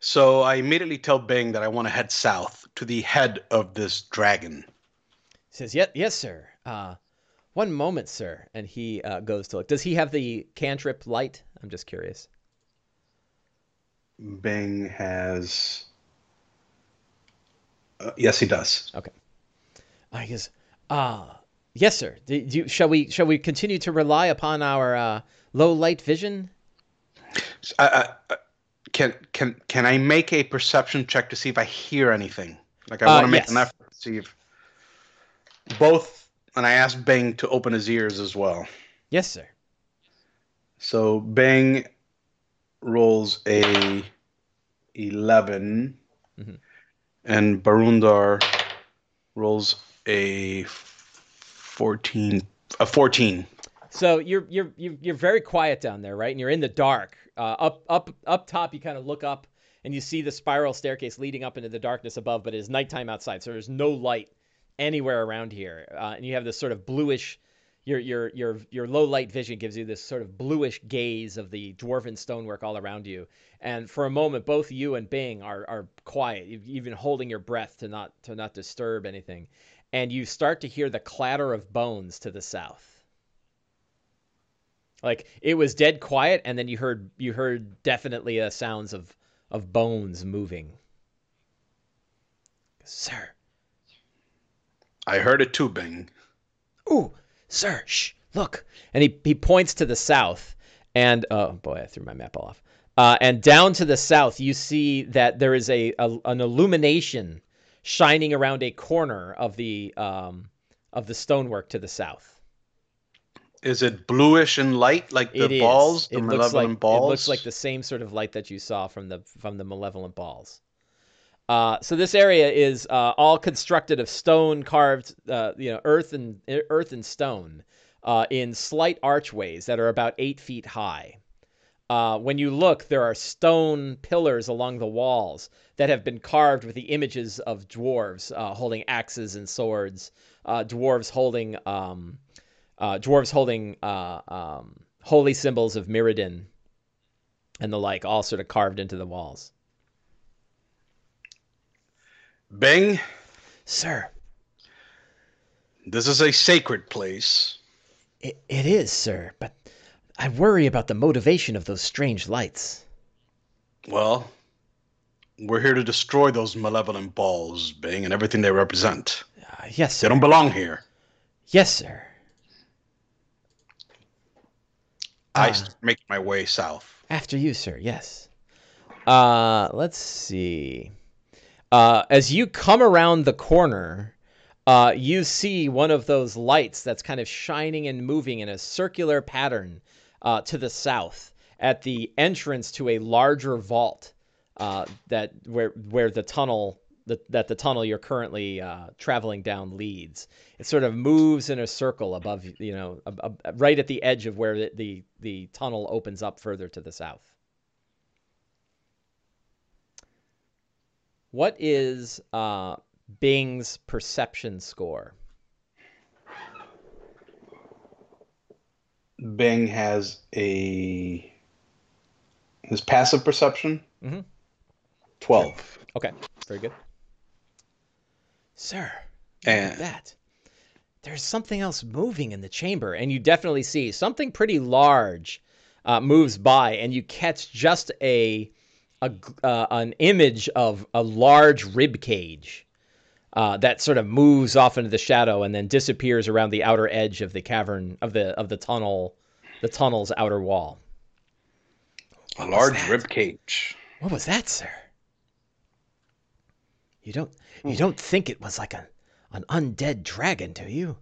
Speaker 2: So I immediately tell Bing that I want to head south to the head of this dragon.
Speaker 1: He says, "Yes, yes, sir. Uh, one moment, sir. And he uh, goes to look. Does he have the cantrip light? I'm just curious.
Speaker 2: Bing has. Uh, yes, he does.
Speaker 1: Okay. I guess. Ah, uh, yes, sir. Do, do shall we shall we continue to rely upon our uh, low light vision?
Speaker 2: Uh, uh, can can can I make a perception check to see if I hear anything? Like I want to make yes. an effort to see if both and I asked Bing to open his ears as well.
Speaker 1: Yes, sir.
Speaker 2: So Bing rolls a 11, mm-hmm. and Barundar rolls a 14. A 14.
Speaker 1: So you're you're you're very quiet down there, right? And you're in the dark. Uh, up up up top, you kind of look up and you see the spiral staircase leading up into the darkness above, but it is nighttime outside, so there's no light anywhere around here, uh, and you have this sort of bluish. Your your your your low light vision gives you this sort of bluish gaze of the dwarven stonework all around you, and for a moment, both you and Bing are are quiet, even holding your breath to not to not disturb anything, and you start to hear the clatter of bones to the south. Like it was dead quiet, and then you heard you heard definitely a sounds of of bones moving. Sir,
Speaker 2: I heard a tubing.
Speaker 1: Ooh, sir, shh, look. And he, he points to the south. And, oh boy, I threw my map off. Uh, and down to the south, you see that there is a, a an illumination shining around a corner of the um, of the stonework to the south.
Speaker 2: Is it bluish and light like the it balls, the malevolent
Speaker 1: like,
Speaker 2: balls?
Speaker 1: It looks like the same sort of light that you saw from the from the malevolent balls. Uh, so this area is uh, all constructed of stone carved, uh, you know, earth and earth and stone uh, in slight archways that are about eight feet high. Uh, when you look, there are stone pillars along the walls that have been carved with the images of dwarves uh, holding axes and swords, dwarves holding um, dwarves holding um, holy symbols of Moradin and the like, all sort of carved into the walls.
Speaker 2: Bing.
Speaker 1: Sir.
Speaker 2: This is a sacred place.
Speaker 1: It, it is, sir, but I worry about the motivation of those strange lights.
Speaker 2: Well, we're here to destroy those malevolent balls, Bing, and everything they represent.
Speaker 1: Uh, yes, sir.
Speaker 2: They don't belong here.
Speaker 1: Yes, sir.
Speaker 2: I uh, make my way south.
Speaker 1: After you, sir. Yes. Uh, let's see. Uh, as you come around the corner, uh, you see one of those lights that's kind of shining and moving in a circular pattern uh, to the south at the entrance to a larger vault uh, that where where the tunnel the, that the tunnel you're currently uh, traveling down leads. It sort of moves in a circle above, you know, right at the edge of where the, the, the tunnel opens up further to the south. What is uh, Bing's perception score?
Speaker 2: Bing has a his passive perception. Mm-hmm. Twelve.
Speaker 1: Okay, very good. Sir,
Speaker 2: and
Speaker 1: that. There's something else moving in the chamber, and you definitely see something pretty large uh, moves by, and you catch just a, a uh, an image of a large rib cage uh, that sort of moves off into the shadow and then disappears around the outer edge of the cavern of the of the tunnel, the tunnel's outer wall.
Speaker 2: What a large rib cage.
Speaker 1: What was that, sir? You don't you don't think it was like a an undead dragon, do you?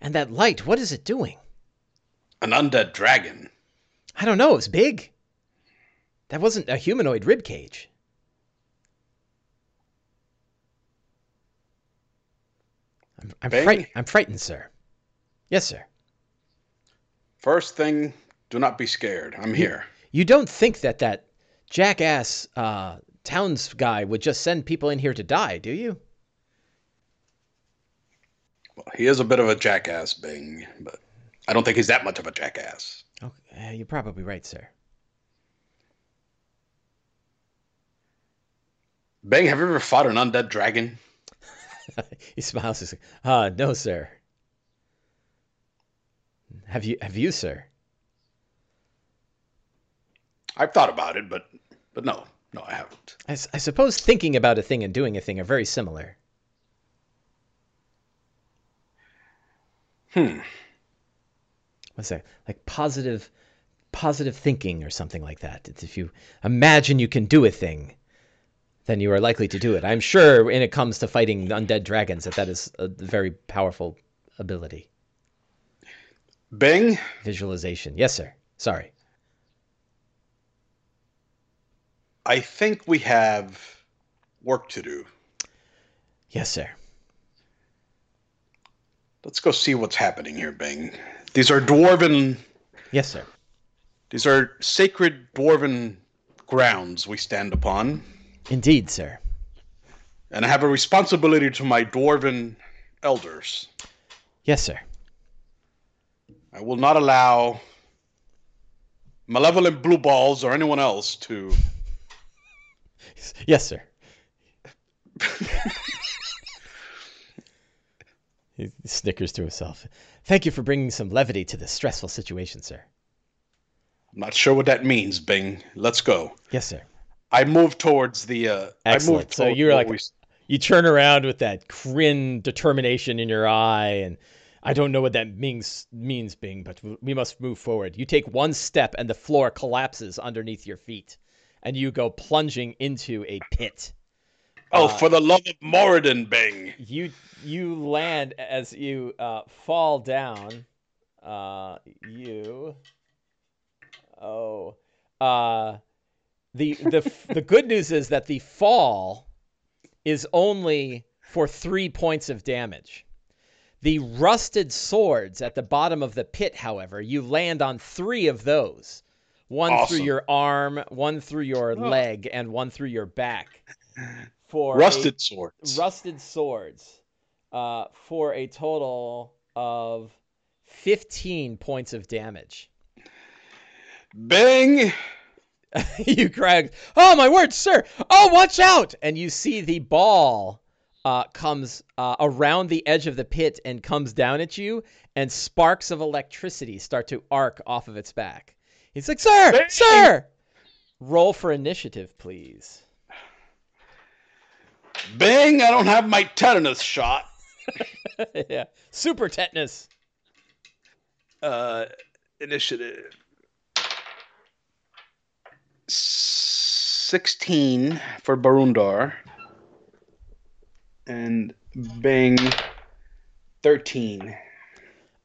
Speaker 1: And that light, what is it doing?
Speaker 2: An undead dragon?
Speaker 1: I don't know, It was big. That wasn't a humanoid rib cage. I'm, I'm, fright- I'm frightened, sir. Yes, sir.
Speaker 2: First thing, do not be scared. I'm here.
Speaker 1: You don't think that that jackass uh, towns guy would just send people in here to die, do you?
Speaker 2: Well, he is a bit of a jackass, Bing, but I don't think he's that much of a jackass.
Speaker 1: Okay, you're probably right, sir.
Speaker 2: Bing, have you ever fought an undead dragon?
Speaker 1: he smiles. He's like, "Ah, no, sir." Have you? Have you, sir?
Speaker 2: I've thought about it, but but no, no, I haven't.
Speaker 1: I, I suppose thinking about a thing and doing a thing are very similar.
Speaker 2: Hmm.
Speaker 1: What's that? Like positive, positive thinking or something like that. It's if you imagine you can do a thing, then you are likely to do it. I'm sure when it comes to fighting undead dragons that that is a very powerful ability.
Speaker 2: Bing?
Speaker 1: Visualization. Yes, sir. Sorry.
Speaker 2: I think we have work to do.
Speaker 1: Yes, sir.
Speaker 2: Let's go see what's happening here, Bing. These are dwarven.
Speaker 1: Yes, sir.
Speaker 2: These are sacred dwarven grounds we stand upon.
Speaker 1: Indeed, sir.
Speaker 2: And I have a responsibility to my dwarven elders.
Speaker 1: Yes, sir.
Speaker 2: I will not allow malevolent blue balls or anyone else to
Speaker 1: Yes, sir. he snickers to himself. Thank you for bringing some levity to this stressful situation, sir.
Speaker 2: I'm not sure what that means, Bing. Let's go.
Speaker 1: Yes, sir.
Speaker 2: I move towards the. Uh,
Speaker 1: Excellent.
Speaker 2: I move
Speaker 1: so you're like we... you turn around with that grin, determination in your eye, and I don't know what that means, means, Bing, but we must move forward. You take one step, and the floor collapses underneath your feet and you go plunging into a pit.
Speaker 2: Oh, uh, for the love of Moradin, Bing!
Speaker 1: You you land as you uh, fall down. Uh, you. Oh. Uh, the the the good news is that the fall is only for three points of damage. The rusted swords at the bottom of the pit, however, you land on three of those one awesome. through your arm, one through your oh. leg, and one through your back.
Speaker 2: For rusted swords.
Speaker 1: Rusted swords. Uh, for a total of fifteen points of damage.
Speaker 2: Bang!
Speaker 1: you crack. Oh my word, sir! Oh, watch out! And you see the ball uh, comes uh, around the edge of the pit and comes down at you, and sparks of electricity start to arc off of its back. He's like, sir, Bang! sir. Roll for initiative, please.
Speaker 2: Bang! I don't have my tetanus shot.
Speaker 1: yeah, super tetanus.
Speaker 2: Uh, initiative. 16 for Barundar. And Bing 13.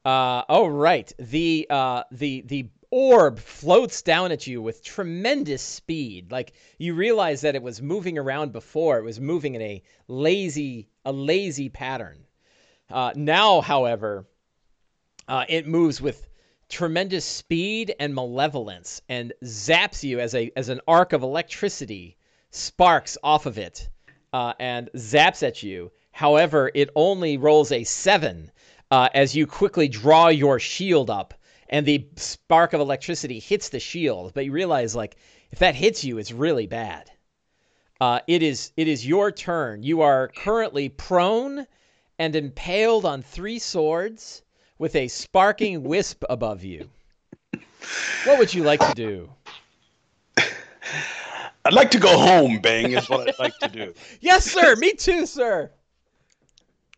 Speaker 1: Uh, oh right. The uh, the the orb floats down at you with tremendous speed. Like you realize that it was moving around before. It was moving in a lazy a lazy pattern. Uh, now, however, uh, it moves with tremendous speed and malevolence and zaps you as a as an arc of electricity sparks off of it uh, and zaps at you. However, it only rolls a seven uh, as you quickly draw your shield up, and the spark of electricity hits the shield. But you realize, like, if that hits you, it's really bad. Uh, it is it is your turn. You are currently prone and impaled on three swords with a sparking wisp above you. What would you like to do?
Speaker 2: I'd like to go home, Bang, is what I'd like to do.
Speaker 1: yes, sir. Me too, sir.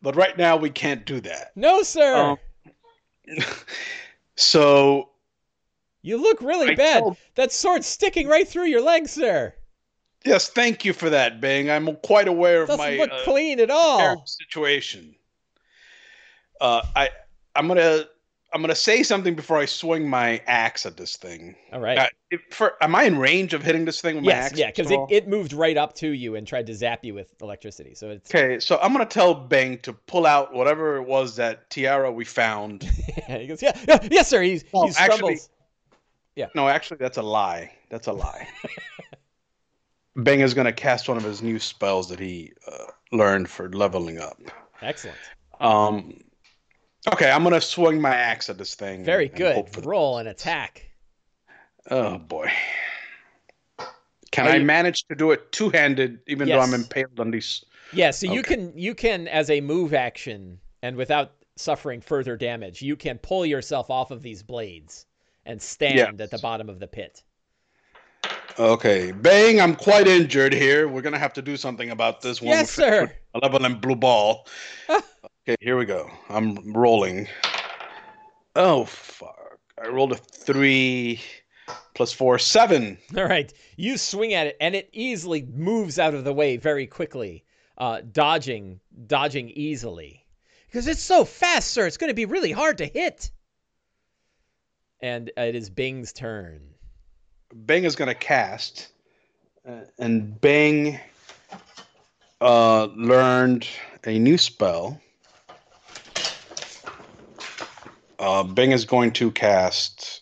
Speaker 2: But right now we can't do that.
Speaker 1: No, sir. Um,
Speaker 2: so
Speaker 1: you look really I bad. Told... That sword's sticking right through your leg, sir.
Speaker 2: Yes, thank you for that, Bing. I'm quite aware of
Speaker 1: Doesn't
Speaker 2: my
Speaker 1: look uh, clean at all
Speaker 2: situation. Uh, I I'm gonna I'm gonna say something before I swing my axe at this thing.
Speaker 1: All right. Uh,
Speaker 2: if, for am I in range of hitting this thing with
Speaker 1: yes,
Speaker 2: my axe?
Speaker 1: Yeah, because it, it moved right up to you and tried to zap you with electricity. So it's
Speaker 2: okay. So I'm gonna tell Bang to pull out whatever it was that tiara we found.
Speaker 1: he goes, yeah, yeah, yes, sir. He's he stumbles. Actually,
Speaker 2: yeah. No, actually, that's a lie. That's a lie. Bang is gonna cast one of his new spells that he uh, learned for leveling up.
Speaker 1: Excellent.
Speaker 2: Um, Okay, I'm gonna swing my axe at this thing.
Speaker 1: Very good. Roll an attack.
Speaker 2: Oh boy. Can I manage to do it two handed even yes. though I'm impaled on these
Speaker 1: Yeah, so okay. you can you can as a move action and without suffering further damage, you can pull yourself off of these blades and stand yes. at the bottom of the pit.
Speaker 2: Okay, Bang, I'm quite injured here. We're gonna have to do something about this
Speaker 1: one. Yes, sir.
Speaker 2: A level and blue ball. Okay, here we go. I'm rolling. Oh fuck! I rolled a three plus four, seven.
Speaker 1: All right, you swing at it, and it easily moves out of the way very quickly, uh, dodging, dodging easily, because it's so fast, sir. It's going to be really hard to hit. And it is Bing's turn.
Speaker 2: Bing is going to cast, uh, and Bing uh, learned a new spell uh, Bing is going to cast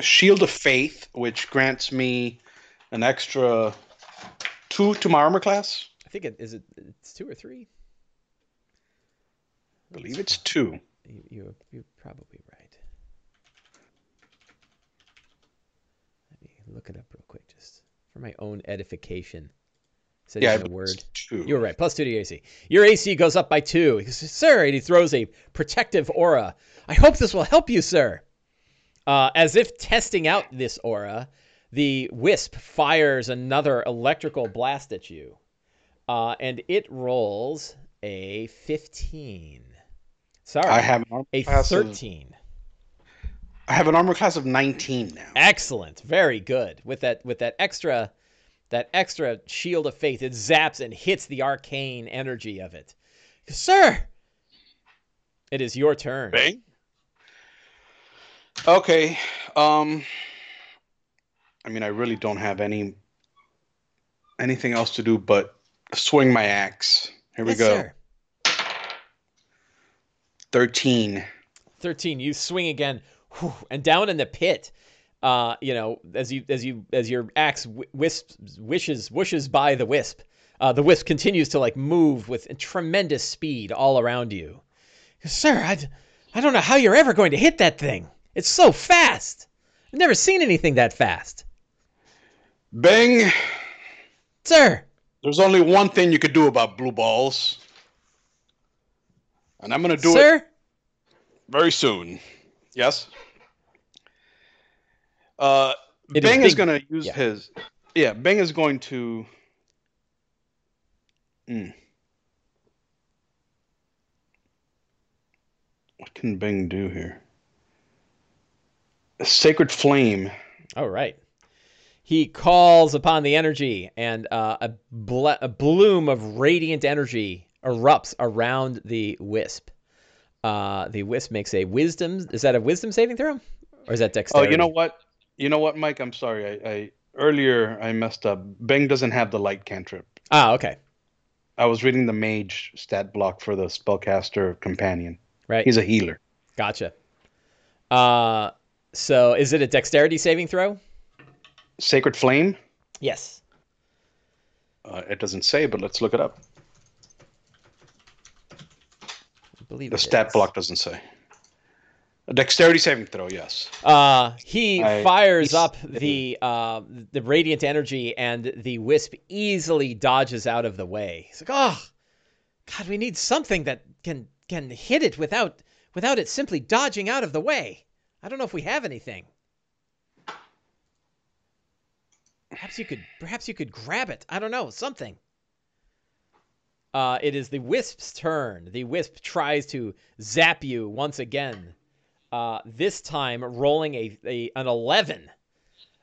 Speaker 2: Shield of Faith, which grants me an extra two to my armor class.
Speaker 1: I think it is it. It's two or three.
Speaker 2: I believe it's two.
Speaker 1: You, you you're probably right. Let me look it up real quick, just for my own edification.
Speaker 2: Said yeah, a word.
Speaker 1: Two. You're right. Plus two to your AC. Your AC goes up by two. He says, Sir, and he throws a protective aura I hope this will help you, sir. Uh, as if testing out this aura, the wisp fires another electrical blast at you. Uh, and it rolls a 15. Sorry. I
Speaker 2: have
Speaker 1: a 13. Of,
Speaker 2: I have an armor class of 19 now.
Speaker 1: Excellent. Very good. With that with that extra that extra shield of faith, it zaps and hits the arcane energy of it. Sir, it is your turn.
Speaker 2: Bang. Okay. Um I mean I really don't have any anything else to do but swing my axe. Here we go. Sir. 13.
Speaker 1: 13. You swing again whew, and down in the pit. Uh, you know, as you as you as your axe wisps wishes whooshes by the wisp, uh, the wisp continues to like move with tremendous speed all around you. Sir, I, I don't know how you're ever going to hit that thing. It's so fast. I've never seen anything that fast.
Speaker 2: Bing.
Speaker 1: Sir.
Speaker 2: There's only one thing you could do about blue balls. And I'm going to do it
Speaker 1: Sir?
Speaker 2: it very soon. Yes? Uh, Bang is, is going to use yeah. his. Yeah, Bing is going to. Mm. What can Bing do here? Sacred Flame.
Speaker 1: All right. he calls upon the energy, and uh, a, ble- a bloom of radiant energy erupts around the wisp. Uh, the wisp makes a wisdom. Is that a wisdom saving throw, or is that dexterity?
Speaker 2: Oh, you know what? You know what, Mike? I'm sorry. I, I earlier I messed up. Bing doesn't have the light cantrip.
Speaker 1: Ah, okay.
Speaker 2: I was reading the mage stat block for the spellcaster companion.
Speaker 1: Right.
Speaker 2: He's a healer.
Speaker 1: Gotcha. Uh, so is it a dexterity saving throw?
Speaker 2: Sacred flame.
Speaker 1: Yes.
Speaker 2: Uh, it doesn't say, but let's look it up.
Speaker 1: I believe
Speaker 2: The
Speaker 1: it
Speaker 2: stat
Speaker 1: is.
Speaker 2: block doesn't say. A dexterity saving throw, yes.
Speaker 1: Uh, he
Speaker 2: I-
Speaker 1: fires up the uh, the radiant energy, and the wisp easily dodges out of the way. He's like, "Oh, God, we need something that can can hit it without without it simply dodging out of the way. I don't know if we have anything. Perhaps you could perhaps you could grab it. I don't know something." Uh, it is the wisp's turn. The wisp tries to zap you once again. Uh, this time rolling a, a an 11.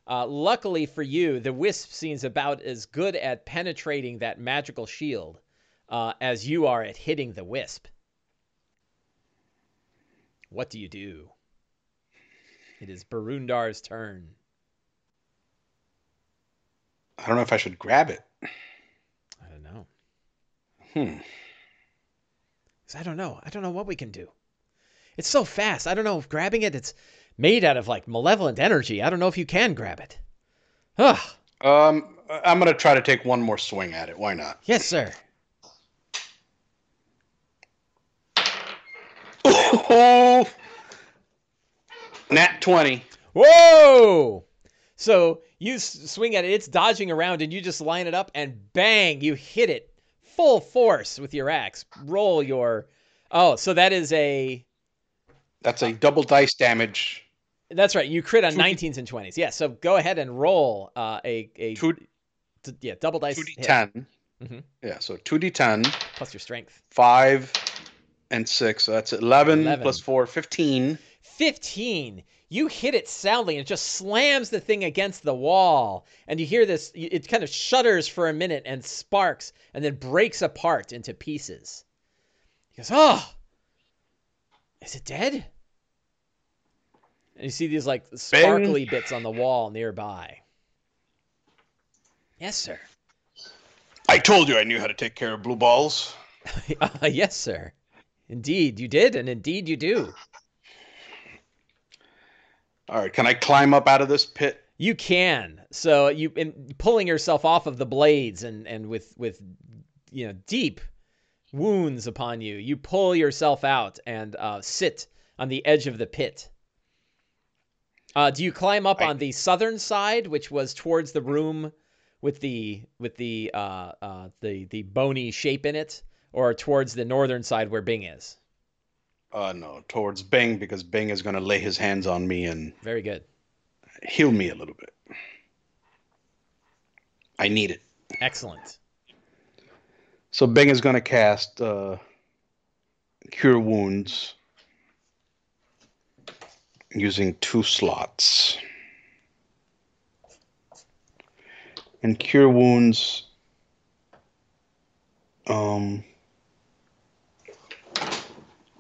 Speaker 1: Uh, luckily for you, the wisp seems about as good at penetrating that magical shield uh, as you are at hitting the wisp. What do you do? It is Barundar's turn.
Speaker 2: I don't know if I should grab it.
Speaker 1: I don't know.
Speaker 2: Hmm.
Speaker 1: I don't know. I don't know what we can do. It's so fast. I don't know if grabbing it, it's made out of like malevolent energy. I don't know if you can grab it. Ugh.
Speaker 2: Um, I'm gonna try to take one more swing at it. Why not?
Speaker 1: Yes, sir.
Speaker 2: Oh, nat twenty.
Speaker 1: Whoa! So you swing at it, it's dodging around, and you just line it up, and bang, you hit it full force with your axe. Roll your. Oh, so that is a.
Speaker 2: That's a double dice damage.
Speaker 1: That's right. You crit on 19s and 20s. Yeah. So go ahead and roll uh, a a
Speaker 2: Two
Speaker 1: yeah double dice
Speaker 2: two d
Speaker 1: hit
Speaker 2: ten.
Speaker 1: Mhm.
Speaker 2: Yeah, so two d ten,
Speaker 1: plus your strength.
Speaker 2: five, and six. So that's 11,
Speaker 1: 11.
Speaker 2: plus four, 15.
Speaker 1: 15 you hit it soundly and it just slams the thing against the wall. And you hear this it kind of shudders for a minute and sparks and then breaks apart into pieces. He goes oh is it dead? And you see these like sparkly bits on the wall nearby. Yes sir.
Speaker 2: I told you I knew how to take care of blue balls.
Speaker 1: uh, yes sir. Indeed you did and indeed you do
Speaker 2: All right, can I climb up out of this pit?
Speaker 1: You can. So you in pulling yourself off of the blades and and with with you know deep wounds upon you, you pull yourself out and uh, sit on the edge of the pit. Uh, do you climb up
Speaker 2: I-
Speaker 1: on the southern side, which was towards the room with the with the uh, uh, the the bony shape in it, or towards the northern side where Bing is?
Speaker 2: Uh, no, towards Bing because Bing is going to lay his hands on me and
Speaker 1: Very good.
Speaker 2: heal me a little bit. I need it.
Speaker 1: Excellent.
Speaker 2: So Bing is going to cast uh, Cure Wounds using two slots. And Cure Wounds. Um,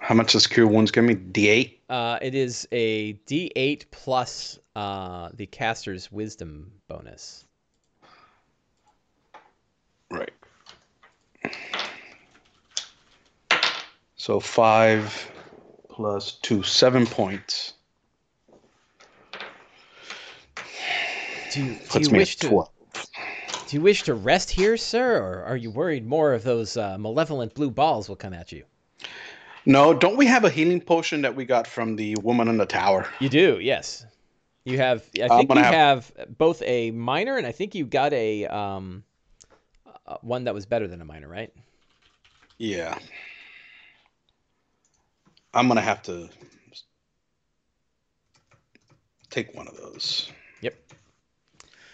Speaker 2: how much does Cure Wounds give me? D8?
Speaker 1: Uh, it is a D8 plus uh, the caster's wisdom bonus.
Speaker 2: Right. So five plus two, seven points.
Speaker 1: Do you, do
Speaker 2: Puts
Speaker 1: you
Speaker 2: me
Speaker 1: wish
Speaker 2: at
Speaker 1: to
Speaker 2: 12.
Speaker 1: do you wish to rest here, sir, or are you worried more of those uh, malevolent blue balls will come at you?
Speaker 2: No, don't we have a healing potion that we got from the woman in the tower?
Speaker 1: You do, yes. You have. I think you
Speaker 2: gonna
Speaker 1: have... both a minor, and I think you got a um, uh, one that was better than a minor, right?
Speaker 2: Yeah. I'm gonna have to take one of those.
Speaker 1: Yep.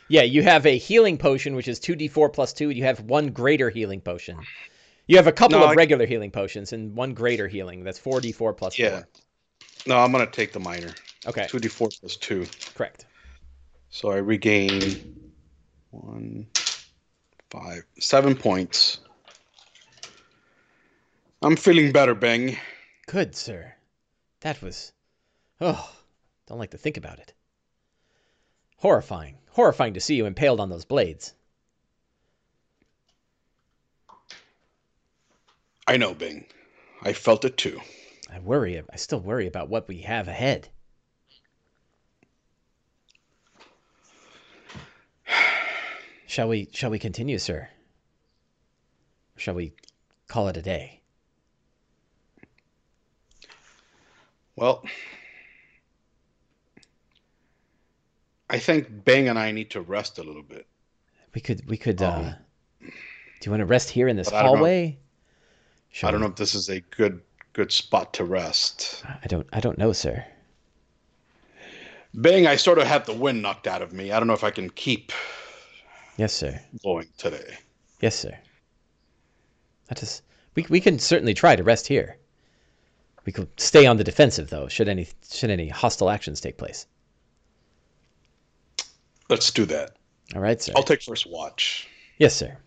Speaker 1: Yeah, you have a healing potion, which is two d4 plus two. You have one greater healing potion. You have a couple
Speaker 2: No,
Speaker 1: of
Speaker 2: I-
Speaker 1: regular healing potions and one greater healing. That's four d4 plus
Speaker 2: Yeah.
Speaker 1: four.
Speaker 2: No, I'm gonna take the minor.
Speaker 1: Okay,
Speaker 2: Two D four plus two.
Speaker 1: correct.
Speaker 2: So I regain one, five, seven points. I'm feeling better, Bing.
Speaker 1: Good, sir. That was. Oh, don't like to think about it. Horrifying. Horrifying to see you impaled on those blades.
Speaker 2: I know, Bing. I felt it too.
Speaker 1: I worry. I still worry about what we have ahead. Shall we shall we continue, sir? Or shall we call it a day?
Speaker 2: Well, I think Bang and I need to rest a little bit.
Speaker 1: We could we could um, uh do you want to rest here in this
Speaker 2: hallway? I don't know if this is a good good spot to rest.
Speaker 1: I don't I don't know, sir.
Speaker 2: Bang, I sort of had the wind knocked out of me. I don't know if I can keep
Speaker 1: Yes, sir.
Speaker 2: Going today.
Speaker 1: Yes, sir. That is we we can certainly try to rest here. We could stay on the defensive though, should any should any hostile actions take place.
Speaker 2: Let's do that.
Speaker 1: All right, sir.
Speaker 2: I'll take first watch.
Speaker 1: Yes, sir.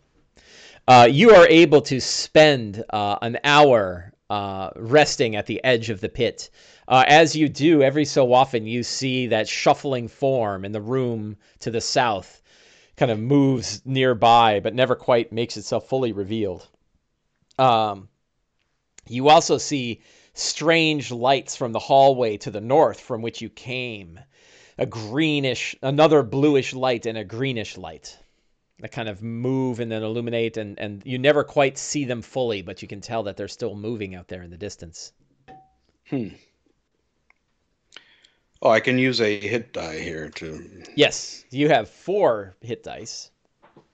Speaker 1: Uh, you are able to spend uh, an hour uh, resting at the edge of the pit. Uh, as you do, every so often you see that shuffling form in the room to the south kind of moves nearby, but never quite makes itself fully revealed. Um, you also see strange lights from the hallway to the north from which you came. A greenish, another bluish light and a greenish light that kind of move and then illuminate, and, and you never quite see them fully, but you can tell that they're still moving out there in the distance.
Speaker 2: Hmm. Oh, I can use a hit die here to.
Speaker 1: Yes, you have four hit dice.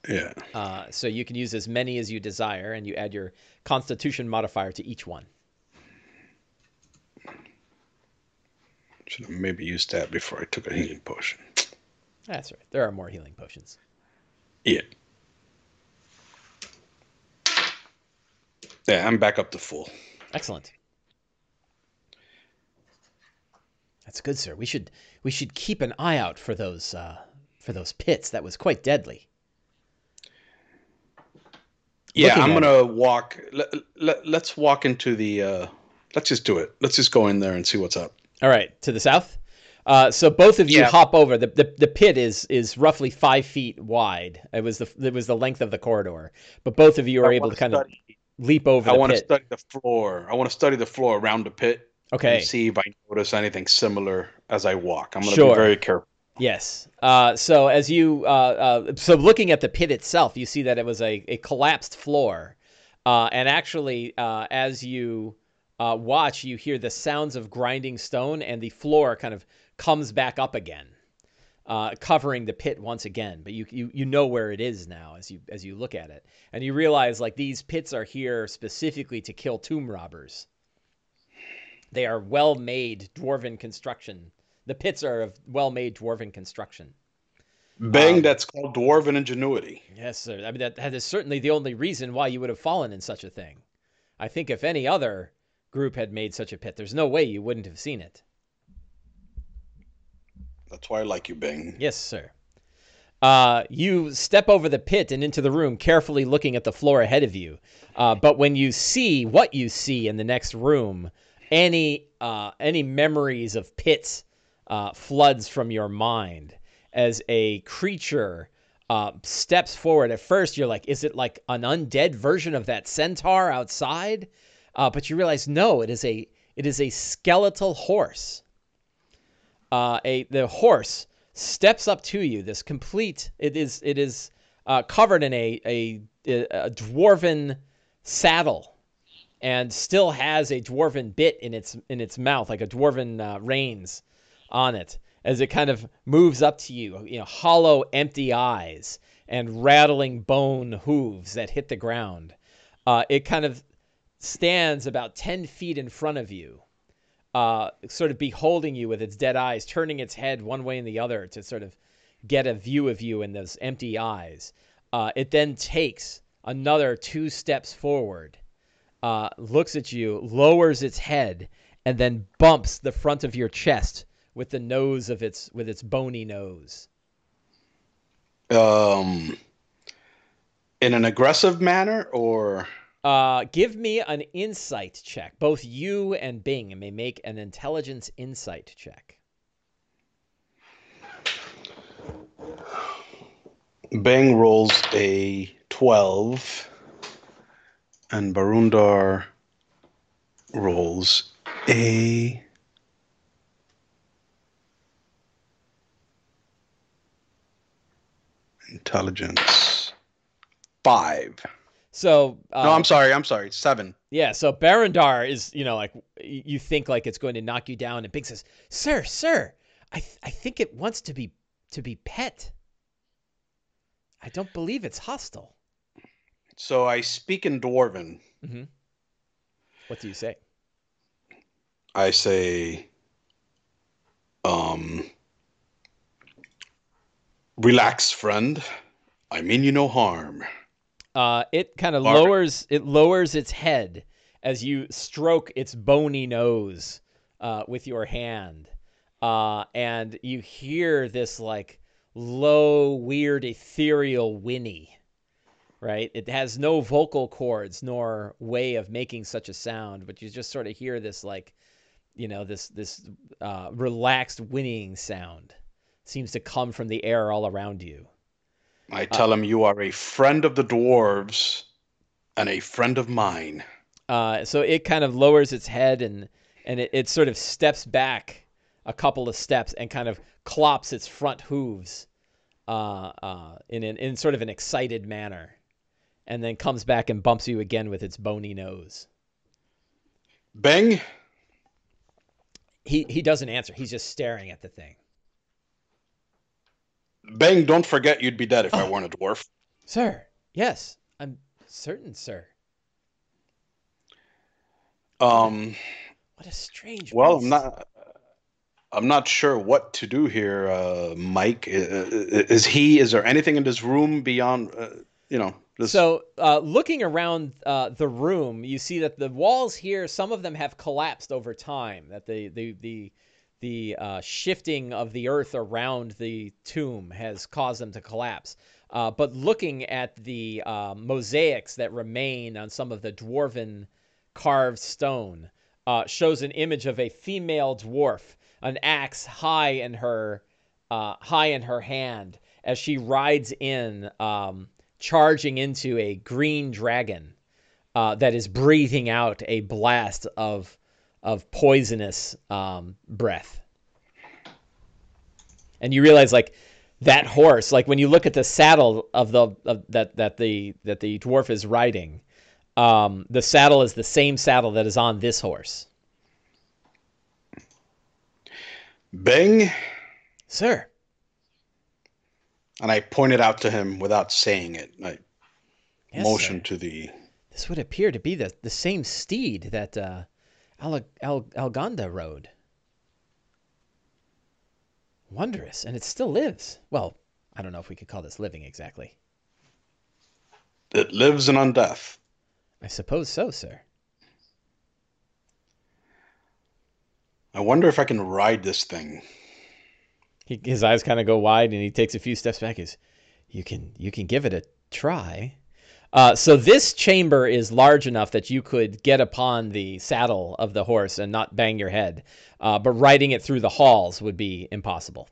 Speaker 2: Yeah.
Speaker 1: Uh, so you can use as many as you desire, and you add your Constitution modifier to each one.
Speaker 2: Should have maybe used that before I took a healing potion.
Speaker 1: That's right. There are more healing potions.
Speaker 2: Yeah. Yeah, I'm back up to full.
Speaker 1: Excellent. That's good, sir. We should we should keep an eye out for those uh, for those pits. That was quite deadly.
Speaker 2: Yeah, Looking I'm gonna it. walk. Let, let, let's walk into the. Uh, let's just do it. Let's just go in there and see what's up.
Speaker 1: All right, to the south. Uh, so both of you yeah. hop over. The, the the pit is is roughly five feet wide. It was the it was the length of the corridor. But both of you are I able to kind study. of leap over. I
Speaker 2: want
Speaker 1: to
Speaker 2: study the floor. I want to study the floor around the pit
Speaker 1: Okay.
Speaker 2: see if I notice anything similar as I walk. I'm going to sure. be very careful.
Speaker 1: Yes. Uh, so as you uh, uh, so looking at the pit itself, you see that it was a, a collapsed floor, uh, and actually uh, as you uh, watch, you hear the sounds of grinding stone, and the floor kind of comes back up again, covering the pit once again. But you, you you know where it is now as you as you look at it, and you realize like these pits are here specifically to kill tomb robbers. They are well made dwarven construction. The pits are of well made dwarven construction.
Speaker 2: Bang, um, that's called dwarven ingenuity.
Speaker 1: Yes, sir. I mean, that, that is certainly the only reason why you would have fallen in such a thing. I think if any other group had made such a pit, there's no way you wouldn't have seen it.
Speaker 2: That's why I like you, Bing.
Speaker 1: Yes, sir. Uh, you step over the pit and into the room, carefully looking at the floor ahead of you. Uh, but when you see what you see in the next room, any uh, any memories of pits uh, floods from your mind as a creature uh, steps forward. At first, you're like, is it like an undead version of that centaur outside? Uh, but you realize no, it is a it is a skeletal horse. Uh, a the horse steps up to you. This complete it is it is uh, covered in a, a a dwarven saddle and still has a dwarven bit in its in its mouth, like a dwarven uh, reins on it, as it kind of moves up to you. You know, hollow, empty eyes and rattling bone hooves that hit the ground. Uh, it kind of stands about ten feet in front of you, uh, sort of beholding you with its dead eyes, turning its head one way and the other to sort of get a view of you in those empty eyes. Uh, it then takes another two steps forward uh, looks at you, lowers its head, and then bumps the front of your chest with the nose of its with its bony nose.
Speaker 2: Um, in an aggressive manner or?
Speaker 1: Uh, give me an insight check. Both you and Bing may make an intelligence insight check.
Speaker 2: Bing rolls a 12, and Barundar rolls a intelligence five.
Speaker 1: So
Speaker 2: uh, no, I'm sorry. I'm sorry. Seven.
Speaker 1: Yeah. So Barundar is, you know, like you think like it's going to knock you down, and Bing says, "Sir, sir, I th- I think it wants to be to be pet. I don't believe it's hostile."
Speaker 2: So I speak in Dwarven.
Speaker 1: Mm-hmm. What do you say?
Speaker 2: I say, um, relax, friend. I mean you no harm.
Speaker 1: Uh, it kind of lowers it lowers its head as you stroke its bony nose uh, with your hand, uh, and you hear this like low, weird, ethereal whinny. Right? It has no vocal cords nor way of making such a sound, but you just sort of hear this like, you know, this this uh, relaxed whinnying sound seems to come from the air all around you.
Speaker 2: I tell uh, him you are a friend of the dwarves and a friend of mine.
Speaker 1: Uh, so it kind of lowers its head and and it, it sort of steps back a couple of steps and kind of clops its front hooves uh, uh, in an, in sort of an excited manner, and then comes back and bumps you again with its bony nose.
Speaker 2: Bang.
Speaker 1: He he doesn't answer. He's just staring at the thing.
Speaker 2: Bang, don't forget you'd be dead if oh. I weren't a dwarf.
Speaker 1: Sir, yes, I'm certain, sir.
Speaker 2: Um,
Speaker 1: what a strange.
Speaker 2: Well, I'm not. I'm not sure what to do here, uh, Mike. Is he? Is there anything in this room beyond? Uh, you know. This...
Speaker 1: So, uh, looking around uh, the room, you see that the walls here, some of them have collapsed over time. That the the the the uh, shifting of the earth around the tomb has caused them to collapse. Uh, but looking at the uh, mosaics that remain on some of the dwarven carved stone uh, shows an image of a female dwarf, an axe high in her uh, high in her hand as she rides in, um, charging into a green dragon uh, that is breathing out a blast of of poisonous um, breath. And you realize like that horse, like when you look at the saddle of the of that that the that the dwarf is riding, um, the saddle is the same saddle that is on this horse.
Speaker 2: Bing,
Speaker 1: sir.
Speaker 2: And I pointed out to him without saying it. I yes, motioned sir. to the.
Speaker 1: This would appear to be the, the same steed that uh, Al- Al- Algonda. Wondrous, and it still lives. Well, I don't know if we could call this living exactly.
Speaker 2: It lives in undeath.
Speaker 1: I suppose so, sir.
Speaker 2: I wonder if I can ride this thing.
Speaker 1: He, his eyes kind of go wide, and he takes a few steps back. He's, you can you can give it a try. Uh, so this chamber is large enough that you could get upon the saddle of the horse and not bang your head, uh, but riding it through the halls would be impossible.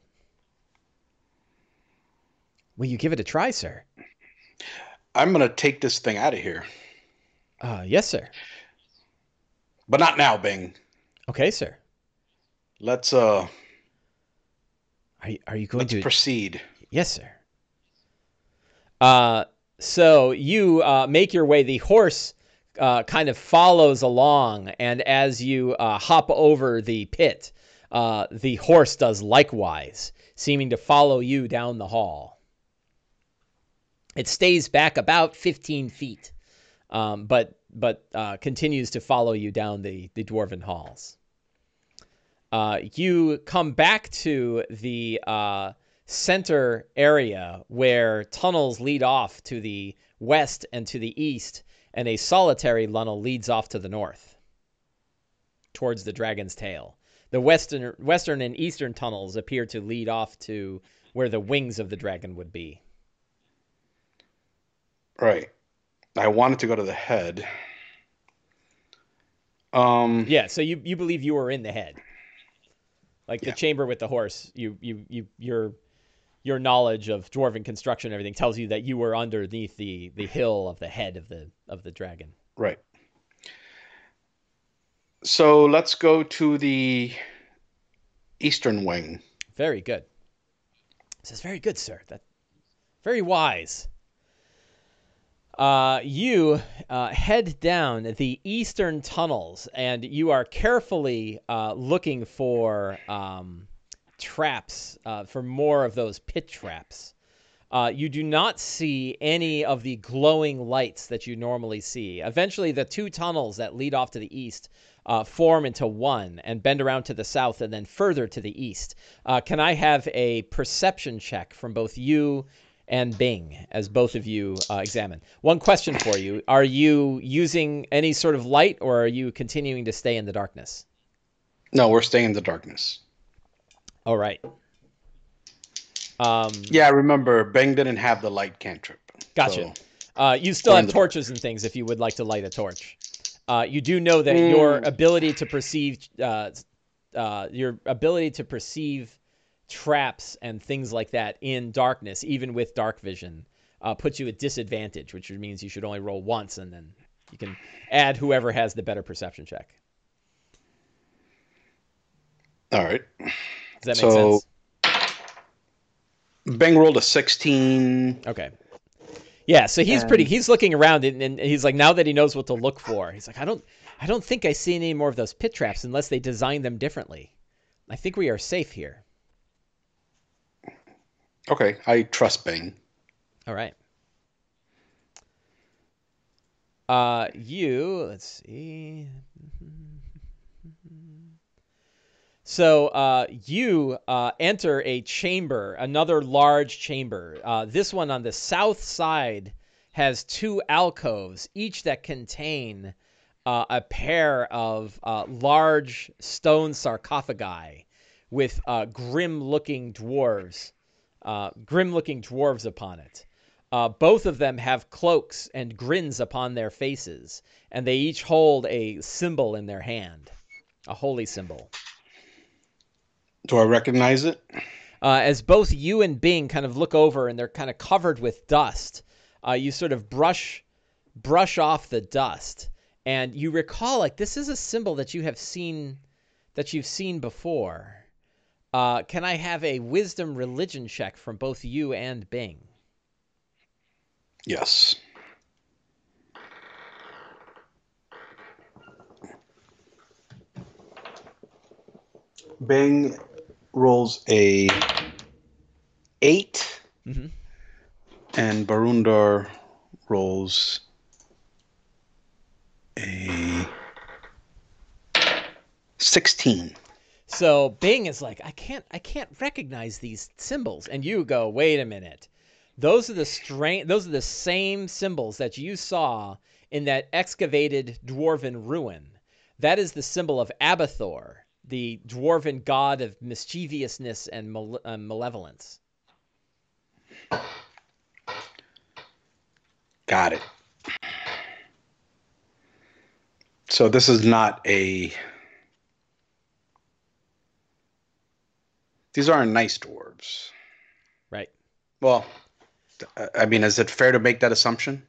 Speaker 1: Will you give it a try, sir?
Speaker 2: I'm going to take this thing out of here.
Speaker 1: Uh, yes, sir.
Speaker 2: But not now, Bing.
Speaker 1: Okay, sir.
Speaker 2: Let's uh.
Speaker 1: Are you, are you going
Speaker 2: let's
Speaker 1: to
Speaker 2: proceed?
Speaker 1: Yes, sir. Uh, so you uh, make your way. The horse uh, kind of follows along, and as you uh, hop over the pit, uh, the horse does likewise, seeming to follow you down the hall. It stays back about 15 feet, um, but but uh, continues to follow you down the the dwarven halls. Uh, you come back to the center area where tunnels lead off to the west and to the east, and a solitary tunnel leads off to the north towards the dragon's tail. The western, western and eastern tunnels appear to lead off to where the wings of the dragon would be.
Speaker 2: Right. I wanted to go to the head. Um.
Speaker 1: Yeah. So you you believe you were in the head, like
Speaker 2: Yeah.
Speaker 1: the chamber with the horse. You you you your your knowledge of dwarven construction and everything tells you that you were underneath the the hill of the head of the of the dragon.
Speaker 2: Right. So let's go to the eastern wing.
Speaker 1: Very good. Says very good, sir. That very wise. Uh, you uh, head down the eastern tunnels, and you are carefully uh, looking for um, traps, uh, for more of those pit traps. Uh, you do not see any of the glowing lights that you normally see. Eventually, the two tunnels that lead off to the east uh, form into one and bend around to the south and then further to the east. Uh, can I have a perception check from both you and Bing as both of you uh, examine? One question for you Are you using any sort of light or are you continuing to stay in the darkness?
Speaker 2: No, we're staying in the darkness.
Speaker 1: All right. Um,
Speaker 2: Yeah, I remember Bang didn't have the light cantrip.
Speaker 1: Gotcha.
Speaker 2: So,
Speaker 1: Uh, you still have
Speaker 2: in the-
Speaker 1: torches and things if you would like to light a torch. Uh, you do know that your
Speaker 2: Mm.
Speaker 1: ability to perceive, uh, uh, your ability to perceive traps and things like that in darkness, even with dark vision, uh, puts you at disadvantage, which means you should only roll once, and then you can add whoever has the better perception check.
Speaker 2: all right.
Speaker 1: Does that make
Speaker 2: So-
Speaker 1: sense?
Speaker 2: Bang rolled a 16.
Speaker 1: Okay. Yeah, so he's pretty. He's looking around, and, and he's like, now that he knows what to look for, he's like, I don't, I don't think I see any more of those pit traps unless they design them differently. I think we are safe here.
Speaker 2: Okay, I trust Bang.
Speaker 1: All right. Uh, you. Let's see. So uh, you uh, enter a chamber, another large chamber. Uh, this one on the south side has two alcoves, each that contain uh, a pair of uh, large stone sarcophagi with uh, grim-looking dwarves, grim-looking dwarves upon it. Both of them have cloaks and grins upon their faces, and they each hold a symbol in their hand, a holy symbol.
Speaker 2: Do I recognize it?
Speaker 1: Uh, as both you and Bing kind of look over and they're kind of covered with dust, uh, you sort of brush brush off the dust, and you recall like this is a symbol that you have seen that you've seen before. Uh, can I have a wisdom religion check from both you and Bing?
Speaker 2: Yes. Bang rolls a 8
Speaker 1: Mhm.
Speaker 2: and Barundar rolls a 16.
Speaker 1: So Bing is like, I can't, I can't recognize these symbols, and you go, wait a minute, those are the strange, those are the same symbols that you saw in that excavated dwarven ruin. That is the symbol of Abbathor, the dwarven god of mischievousness and male- uh, malevolence.
Speaker 2: Got it. So this is not a. These aren't nice dwarves.
Speaker 1: Right.
Speaker 2: Well, I mean, is it fair to make that assumption?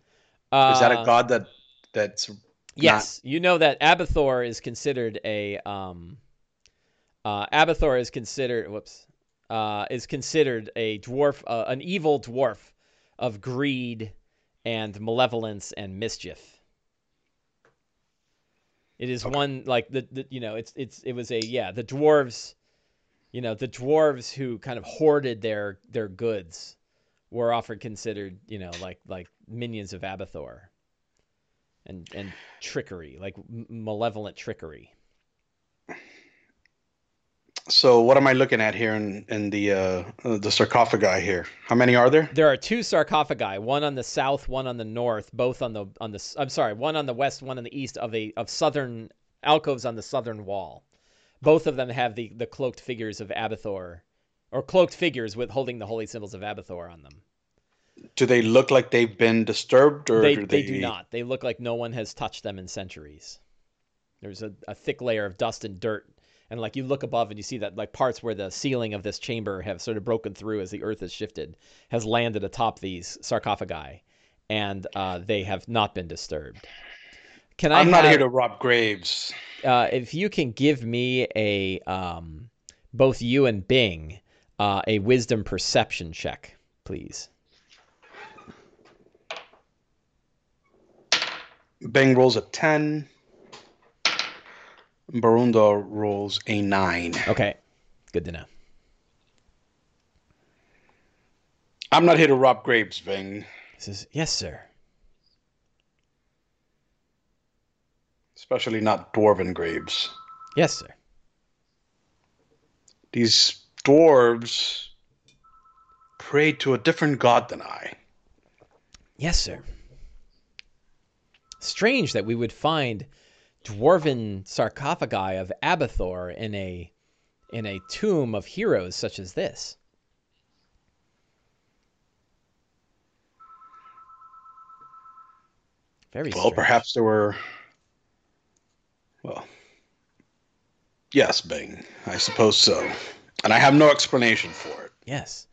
Speaker 2: Is that a
Speaker 1: Uh,
Speaker 2: god that that's
Speaker 1: Yes, you know that Abbathor is considered a um, uh, Abbathor is considered whoops uh, is considered a dwarf, uh, an evil dwarf of greed and malevolence and mischief. It is
Speaker 2: Okay.
Speaker 1: one like the, the you know it's it's it was a yeah the dwarves, you know the dwarves who kind of hoarded their their goods, were often considered you know like like minions of Abbathor and and trickery, like malevolent trickery.
Speaker 2: So what am I looking at here in in the uh, the sarcophagi here? How many are there?
Speaker 1: There are two sarcophagi, one on the south, one on the north, both on the on the I'm sorry, one on the west, one on the east of a of southern alcoves on the southern wall. Both of them have the the cloaked figures of Abbathor, or cloaked figures with holding the holy symbols of Abbathor on them.
Speaker 2: do they look like they've been disturbed, or
Speaker 1: they,
Speaker 2: do
Speaker 1: they
Speaker 2: they...
Speaker 1: do not. They look like no one has touched them in centuries. There's a, a thick layer of dust and dirt, and like you look above and you see that like parts where the ceiling of this chamber have sort of broken through as the earth has shifted, has landed atop these sarcophagi, and uh, they have not been disturbed.
Speaker 2: Can I? I'm not here to rob graves.
Speaker 1: Uh, if you can give me a um, both you and Bing uh, a wisdom perception check, please.
Speaker 2: Bing rolls a 10. Barundar rolls a 9.
Speaker 1: Okay. Good to know.
Speaker 2: I'm not here to rob graves, Bing.
Speaker 1: Says, yes, sir.
Speaker 2: Especially not dwarven graves.
Speaker 1: Yes, sir.
Speaker 2: These dwarves pray to a different god than I.
Speaker 1: Yes, sir. Strange that we would find dwarven sarcophagi of Abbathor in a in a tomb of heroes such as this. Very
Speaker 2: well. Strange. Perhaps there were. Well, yes, Bing. I suppose so, and I have no explanation for it.
Speaker 1: Yes.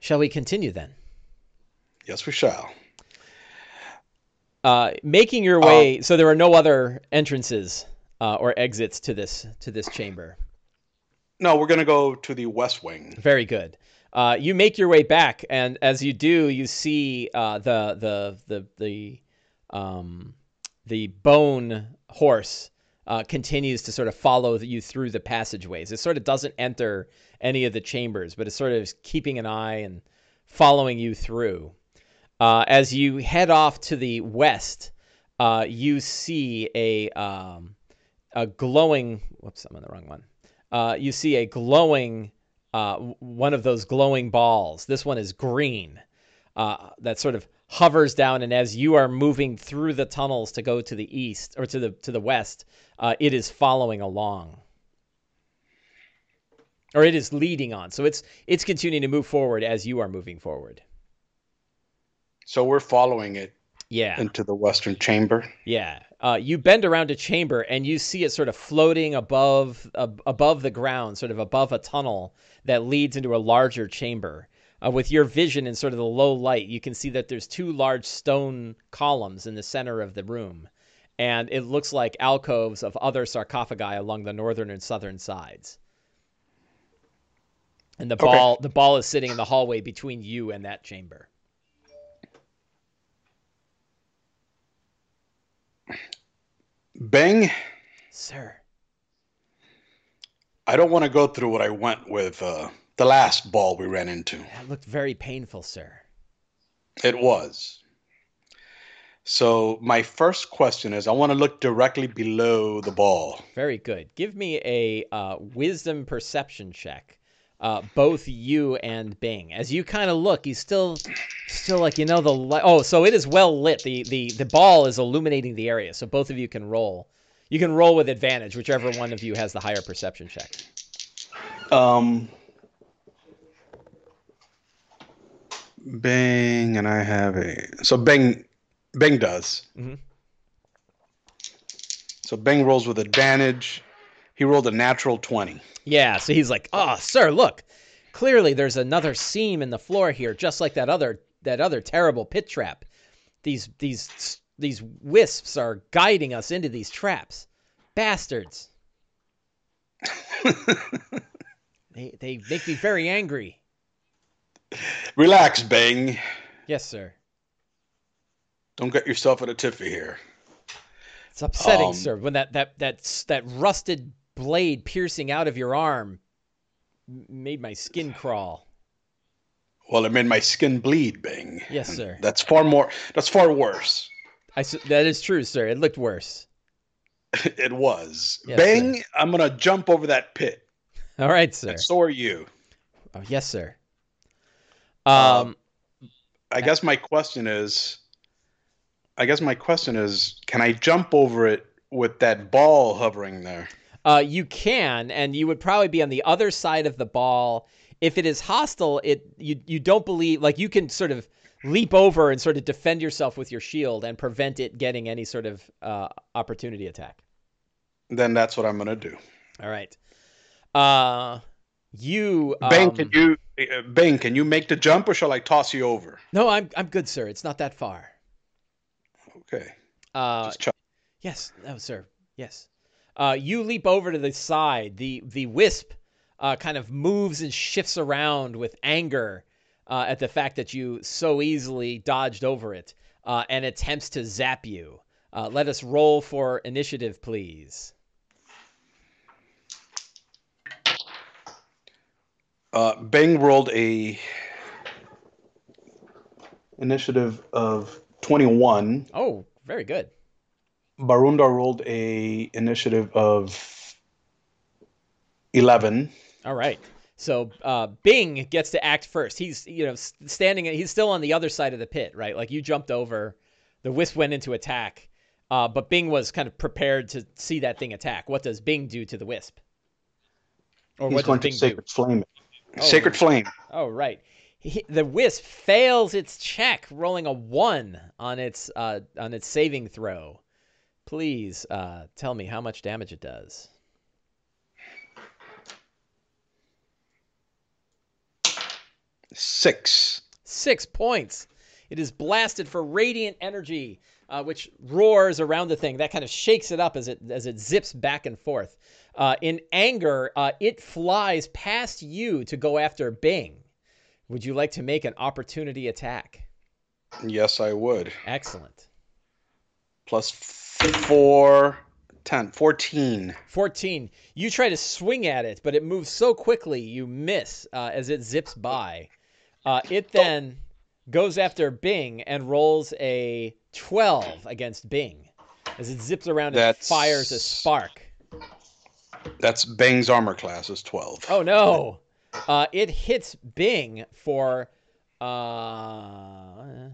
Speaker 1: Shall we continue then?
Speaker 2: Yes, we shall.
Speaker 1: Uh, making your way. Um, so there are no other entrances uh, or exits to this to this chamber.
Speaker 2: No, we're gonna go to the west wing.
Speaker 1: Very good. Uh, you make your way back, and as you do, you see uh, the the the the um, the bone horse uh, continues to sort of follow you through the passageways. It sort of doesn't enter any of the chambers, but it's sort of keeping an eye and following you through. Uh, as you head off to the west, uh, you see a um, a glowing. Whoops, I'm on the wrong one. Uh, you see a glowing uh, one of those glowing balls. This one is green. Uh, that sort of hovers down, and as you are moving through the tunnels to go to the east or to the to the west, uh, it is following along or it is leading on. So it's it's continuing to move forward as you are moving forward.
Speaker 2: So we're following it.
Speaker 1: Yeah.
Speaker 2: Into the western chamber.
Speaker 1: Yeah. Uh, you bend around a chamber and you see it sort of floating above above the ground, sort of above a tunnel that leads into a larger chamber. Uh, with your vision in sort of the low light, you can see that there's two large stone columns in the center of the room, and it looks like alcoves of other sarcophagi along the northern and southern sides. And the ball the ball is sitting in the hallway between you and that chamber.
Speaker 2: Bang.
Speaker 1: Sir.
Speaker 2: I don't want to go through what I went with uh, the last ball we ran into.
Speaker 1: That looked very painful, sir.
Speaker 2: It was. So my first question is, I want to look directly below the ball.
Speaker 1: Very good. Give me a uh, wisdom perception check uh, both you and Bing. As you kind of look, you still, still like you know the li- oh, so it is well lit. The the the ball is illuminating the area, so both of you can roll. You can roll with advantage, whichever one of you has the higher perception check.
Speaker 2: Um, Bing and I have a so Bing Bing does. Mm-hmm. So Bing rolls with advantage. He rolled a natural twenty.
Speaker 1: Yeah, so he's like, "Oh, sir, look. Clearly there's another seam in the floor here, just like that other that other terrible pit trap. These these these wisps are guiding us into these traps. Bastards." they they make me very angry.
Speaker 2: Relax, Bang.
Speaker 1: Yes, sir.
Speaker 2: Don't get yourself in a tiffy here.
Speaker 1: It's upsetting, um, sir, when that that that that rusted blade piercing out of your arm made my skin crawl.
Speaker 2: Well, it made my skin bleed, Bing.
Speaker 1: Yes, sir.
Speaker 2: That's far more. That's far worse.
Speaker 1: I that is true, sir. It looked worse.
Speaker 2: it was. Yes, Bing, sir. I'm gonna jump over that pit.
Speaker 1: All right, sir.
Speaker 2: And so are you.
Speaker 1: Oh, yes, sir.
Speaker 2: Um, um I guess my question is. I guess my question is, can I jump over it with that ball hovering there?
Speaker 1: Uh, you can, and you would probably be on the other side of the ball. If it is hostile, it you you don't believe like you can sort of leap over and sort of defend yourself with your shield and prevent it getting any sort of uh, opportunity attack.
Speaker 2: Then that's what I'm gonna do.
Speaker 1: All right. Uh, you
Speaker 2: Bang, um, can you uh, Bang, can you make the jump or shall I toss you over?
Speaker 1: No, I'm I'm good, sir. It's not that far.
Speaker 2: Okay.
Speaker 1: Uh, yes, no, sir. Yes. Uh, you leap over to the side. The the wisp uh, kind of moves and shifts around with anger uh, at the fact that you so easily dodged over it uh, and attempts to zap you. Uh, let us roll for initiative, please.
Speaker 2: Uh, Bang rolled a initiative of 21.
Speaker 1: Oh, very good.
Speaker 2: Barundar rolled a initiative of 11.
Speaker 1: All right. So uh, Bing gets to act first. He's you know standing. He's still on the other side of the pit, right? Like you jumped over, the wisp went into attack, uh, but Bing was kind of prepared to see that thing attack. What does Bing do to the wisp?
Speaker 2: Or He's what going does Bing to sacred do? flame. Oh, sacred flame.
Speaker 1: Oh right. He, the wisp fails its check, rolling a one on its uh, on its saving throw. Please uh, tell me how much damage it does.
Speaker 2: Six.
Speaker 1: Six points. It is blasted for radiant energy, uh, which roars around the thing. That kind of shakes it up as it as it zips back and forth. Uh, in anger, uh, it flies past you to go after Bing. Would you like to make an opportunity attack?
Speaker 2: Yes, I would.
Speaker 1: Excellent.
Speaker 2: Plus four, 10, 14.
Speaker 1: 14. You try to swing at it, but it moves so quickly you miss uh, as it zips by. Uh, it then goes after Bing and rolls a 12 against Bing. As it zips around and fires a spark.
Speaker 2: That's Bing's armor class is 12.
Speaker 1: Oh, no. Uh, it hits Bing for. Uh,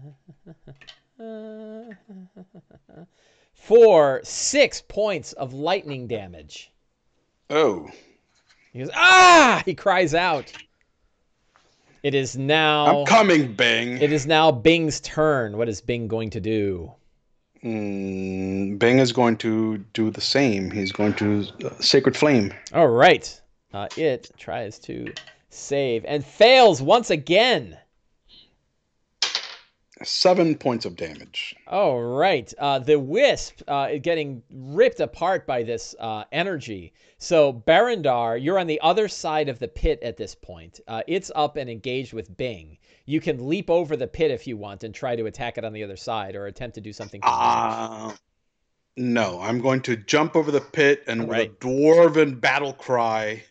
Speaker 1: for six points of lightning damage.
Speaker 2: Oh.
Speaker 1: He goes, ah! He cries out. It is now.
Speaker 2: I'm coming, Bing.
Speaker 1: It is now Bing's turn. What is Bing going to do?
Speaker 2: Mm, Bing is going to do the same. He's going to uh, Sacred Flame.
Speaker 1: All right. Uh, it tries to save and fails once again.
Speaker 2: Seven points of damage.
Speaker 1: Oh, right. Uh, the wisp uh, getting ripped apart by this uh, energy. So, Barundar, you're on the other side of the pit at this point. Uh, it's up and engaged with Bing. You can leap over the pit if you want and try to attack it on the other side or attempt to do something.
Speaker 2: Uh, no, I'm going to jump over the pit and with a dwarven battle cry,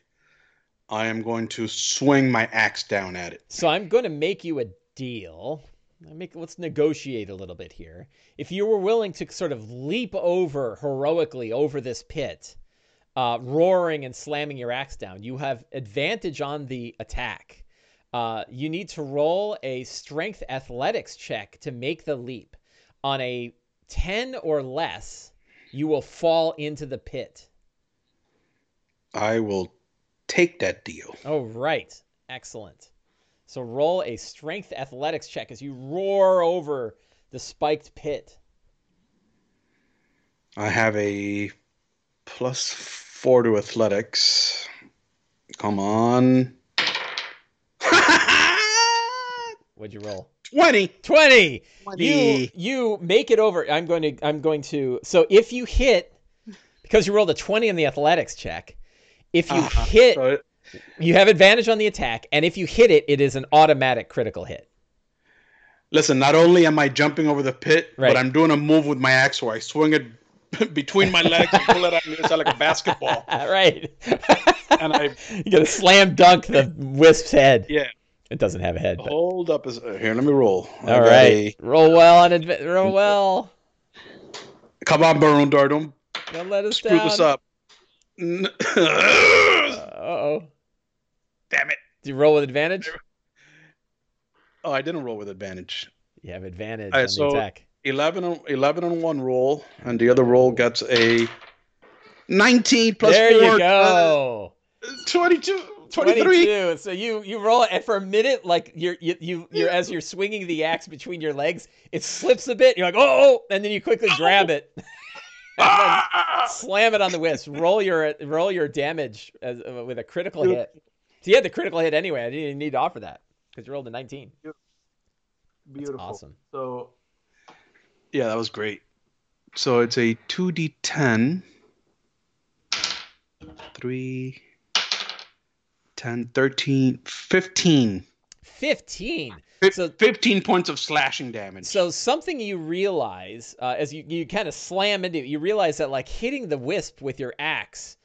Speaker 2: I am going to swing my axe down at it.
Speaker 1: So, I'm going to make you a deal make let's negotiate a little bit here. If you were willing to sort of leap over heroically over this pit, uh, roaring and slamming your axe down, you have advantage on the attack. Uh, you need to roll a strength athletics check to make the leap. On a 10 or less, you will fall into the pit.
Speaker 2: I will take that deal.
Speaker 1: Oh, right. Excellent. So roll a strength athletics check as you roar over the spiked pit.
Speaker 2: I have a plus four to athletics. Come on.
Speaker 1: What'd you roll?
Speaker 2: 20.
Speaker 1: 20. 20. You you make it over. I'm going to I'm going to so if you hit because you rolled a 20 on the athletics check, if you uh-huh. hit so it, you have advantage on the attack, and if you hit it, it is an automatic critical hit.
Speaker 2: Listen, not only am I jumping over the pit, right. but I'm doing a move with my axe where I swing it between my legs and pull it out and it's like a basketball.
Speaker 1: right. and I you gotta slam dunk the wisp's head.
Speaker 2: Yeah.
Speaker 1: It doesn't have a head.
Speaker 2: But... Hold up, uh, here. Let me roll.
Speaker 1: All right, a... roll well on adv- roll well.
Speaker 2: Come on, Barundar,
Speaker 1: don't, don't let us
Speaker 2: screw
Speaker 1: down.
Speaker 2: this up.
Speaker 1: uh oh.
Speaker 2: Damn it.
Speaker 1: Do you roll with advantage?
Speaker 2: Oh, I didn't roll with advantage.
Speaker 1: You have advantage right, on
Speaker 2: so
Speaker 1: the attack.
Speaker 2: 11 on, 11 on one roll, and the other roll gets a 19 plus
Speaker 1: there
Speaker 2: 4.
Speaker 1: you go.
Speaker 2: Uh, 22. 23.
Speaker 1: 22. So you you roll it, and for a minute, like you're you, you you're as you're swinging the axe between your legs, it slips a bit. You're like, oh, and then you quickly grab it,
Speaker 2: Ah!
Speaker 1: slam it on the wisp. Roll your roll your damage as, uh, with a critical hit. So you had the critical hit anyway. I didn't even need to offer that because you rolled a 19.
Speaker 3: Beautiful.
Speaker 1: awesome.
Speaker 3: So
Speaker 2: Yeah, that was great. So it's a 2d10. 3, 10, 13, 15.
Speaker 1: 15.
Speaker 2: Fif-
Speaker 1: So-
Speaker 2: 15 points of slashing damage.
Speaker 1: So something you realize uh, as you, you kind of slam into it, you realize that like hitting the wisp with your axe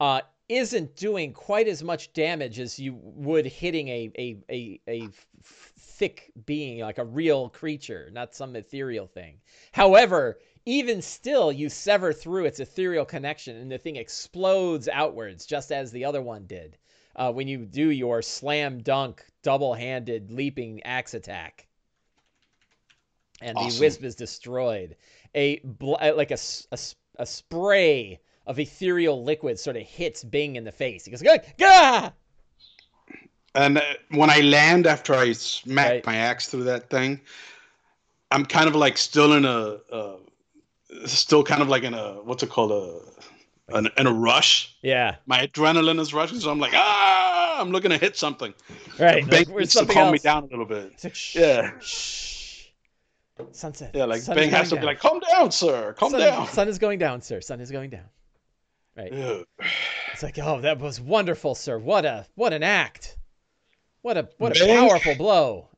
Speaker 1: uh, isn't doing quite as much damage as you would hitting a a a thick being like a real creature, not some ethereal thing. However, even still, you sever through its ethereal connection, and the thing explodes outwards, just as the other one did uh, when you do your slam dunk double-handed leaping axe attack and the wisp is destroyed. A bl- uh, like a, a a spray of ethereal liquid sort of hits Bing in the face. He goes, "Gah!"
Speaker 2: And uh, when I land after I smack
Speaker 1: Right.
Speaker 2: my axe through that thing, I'm kind of like still in a, uh, still kind of like in a what's it called a, an, in a rush.
Speaker 1: Yeah,
Speaker 2: My adrenaline is rushing, so I'm like ah, I'm looking to hit something.
Speaker 1: right. Like,
Speaker 2: needs to calm
Speaker 1: else?
Speaker 2: me down a little bit.
Speaker 1: Like, shh,
Speaker 2: Yeah.
Speaker 1: shh. Sunset.
Speaker 2: Yeah, like
Speaker 1: Sun
Speaker 2: Bang has to
Speaker 1: going
Speaker 2: be like, calm down, sir, calm
Speaker 1: sun,
Speaker 2: down.
Speaker 1: Sun is going down, sir. Sun is going down. Right.
Speaker 2: Ugh.
Speaker 1: It's like, oh, that was wonderful, sir. What a what an act. What a what a powerful blow.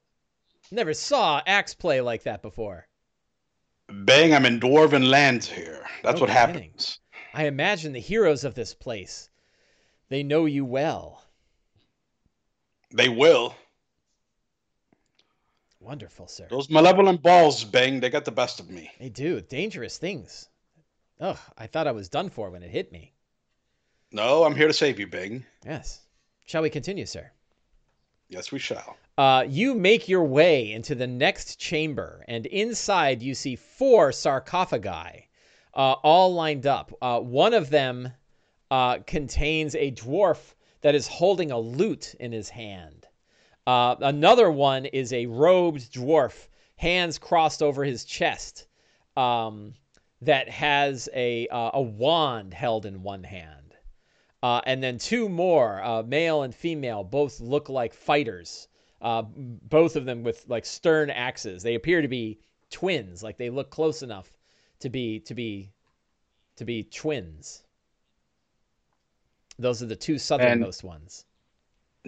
Speaker 1: Never saw axe play like that before.
Speaker 2: Bang, I'm in dwarven lands here. That's
Speaker 1: No
Speaker 2: what
Speaker 1: kidding.
Speaker 2: happens.
Speaker 1: I imagine the heroes of this place. They know you well.
Speaker 2: They will.
Speaker 1: Wonderful, sir.
Speaker 2: Those malevolent balls, Bang, they got the best of me.
Speaker 1: They do dangerous things. Ugh, I thought I was done for when it hit me.
Speaker 2: No, I'm here to save you, Bang.
Speaker 1: Yes. Shall we continue, sir?
Speaker 2: Yes, we shall.
Speaker 1: Uh, you make your way into the next chamber, and inside you see four sarcophagi, uh, all lined up. Uh, one of them uh, contains a dwarf that is holding a lute in his hand. Uh, another one is a robed dwarf, hands crossed over his chest, um, that has a uh, a wand held in one hand. Uh, and then two more, uh, male and female, both look like fighters. Uh, both of them with like stern axes. They appear to be twins. Like they look close enough to be to be to be twins. Those are the two southernmost ones.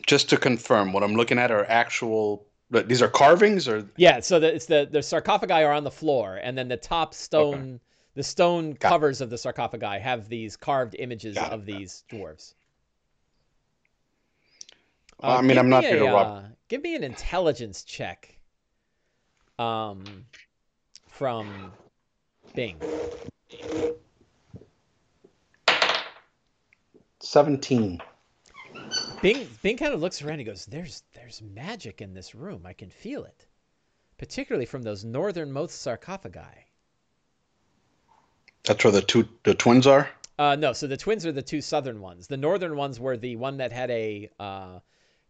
Speaker 2: Just to confirm, what I'm looking at are actual. These are carvings, or
Speaker 1: Yeah, so the, it's the the sarcophagi are on the floor, and then the top stone, the stone
Speaker 2: Got it.
Speaker 1: covers of the sarcophagi have these carved images
Speaker 2: Got
Speaker 1: of
Speaker 2: it.
Speaker 1: these dwarves.
Speaker 2: I mean, I'm not
Speaker 1: me
Speaker 2: here to
Speaker 1: a,
Speaker 2: rob-
Speaker 1: uh, give me an intelligence check. Um, from Bing.
Speaker 2: seventeen.
Speaker 1: Bing Bing kind of looks around. He goes, "There's there's magic in this room. I can feel it, particularly from those northernmost sarcophagi."
Speaker 2: That's where the two the twins are.
Speaker 1: Uh, no, so the twins are the two southern ones. The northern ones were the one that had a uh,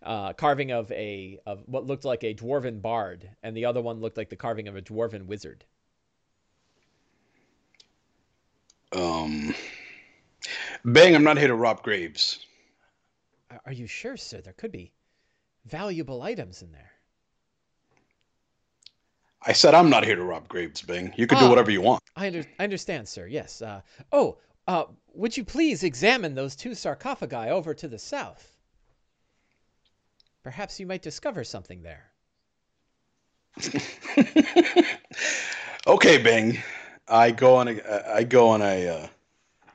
Speaker 1: uh, carving of a of what looked like a dwarven bard, and the other one looked like the carving of a dwarven wizard.
Speaker 2: Um, Bang, I'm not here to rob graves.
Speaker 1: Are- Are you sure, sir? There could be valuable items in there.
Speaker 2: I said I'm not here to rob graves, Bing. You can
Speaker 1: Ah.
Speaker 2: do whatever you want.
Speaker 1: I, under, I understand, sir. Yes. Uh, oh, uh, would you please examine those two sarcophagi over to the south? Perhaps you might discover something there.
Speaker 2: okay, Bing. I go on a I go on a uh,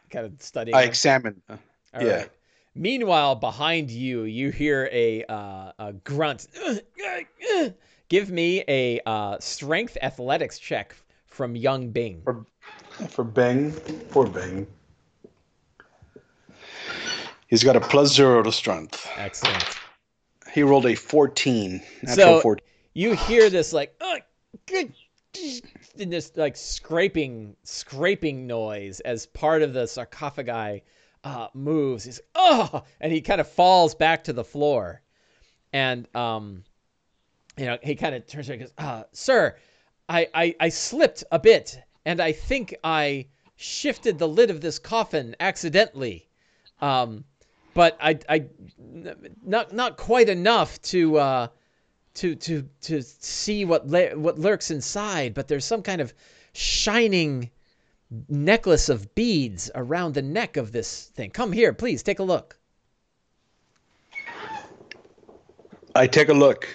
Speaker 1: Kind of studying.
Speaker 2: I
Speaker 1: them.
Speaker 2: examine. uh, yeah.
Speaker 1: right. Meanwhile, behind you, you hear a uh, a grunt. Give me a uh, strength athletics check from young Bing.
Speaker 2: For, Bing. for Bing, poor Bang. He's got a plus zero to strength.
Speaker 1: Excellent.
Speaker 2: He rolled a 14.
Speaker 1: So
Speaker 2: 14.
Speaker 1: you hear this like "Ugh, good," in this like scraping scraping noise as part of the sarcophagi uh, moves. He's oh, and he kind of falls back to the floor, and um, you know, he kind of turns around and goes, uh, "Sir, I, I I slipped a bit, and I think I shifted the lid of this coffin accidentally, um, but I I not not quite enough to." Uh, to to to see what what lurks inside, but there's some kind of shining necklace of beads around the neck of this thing. Come here, please take a look.
Speaker 2: I take a look.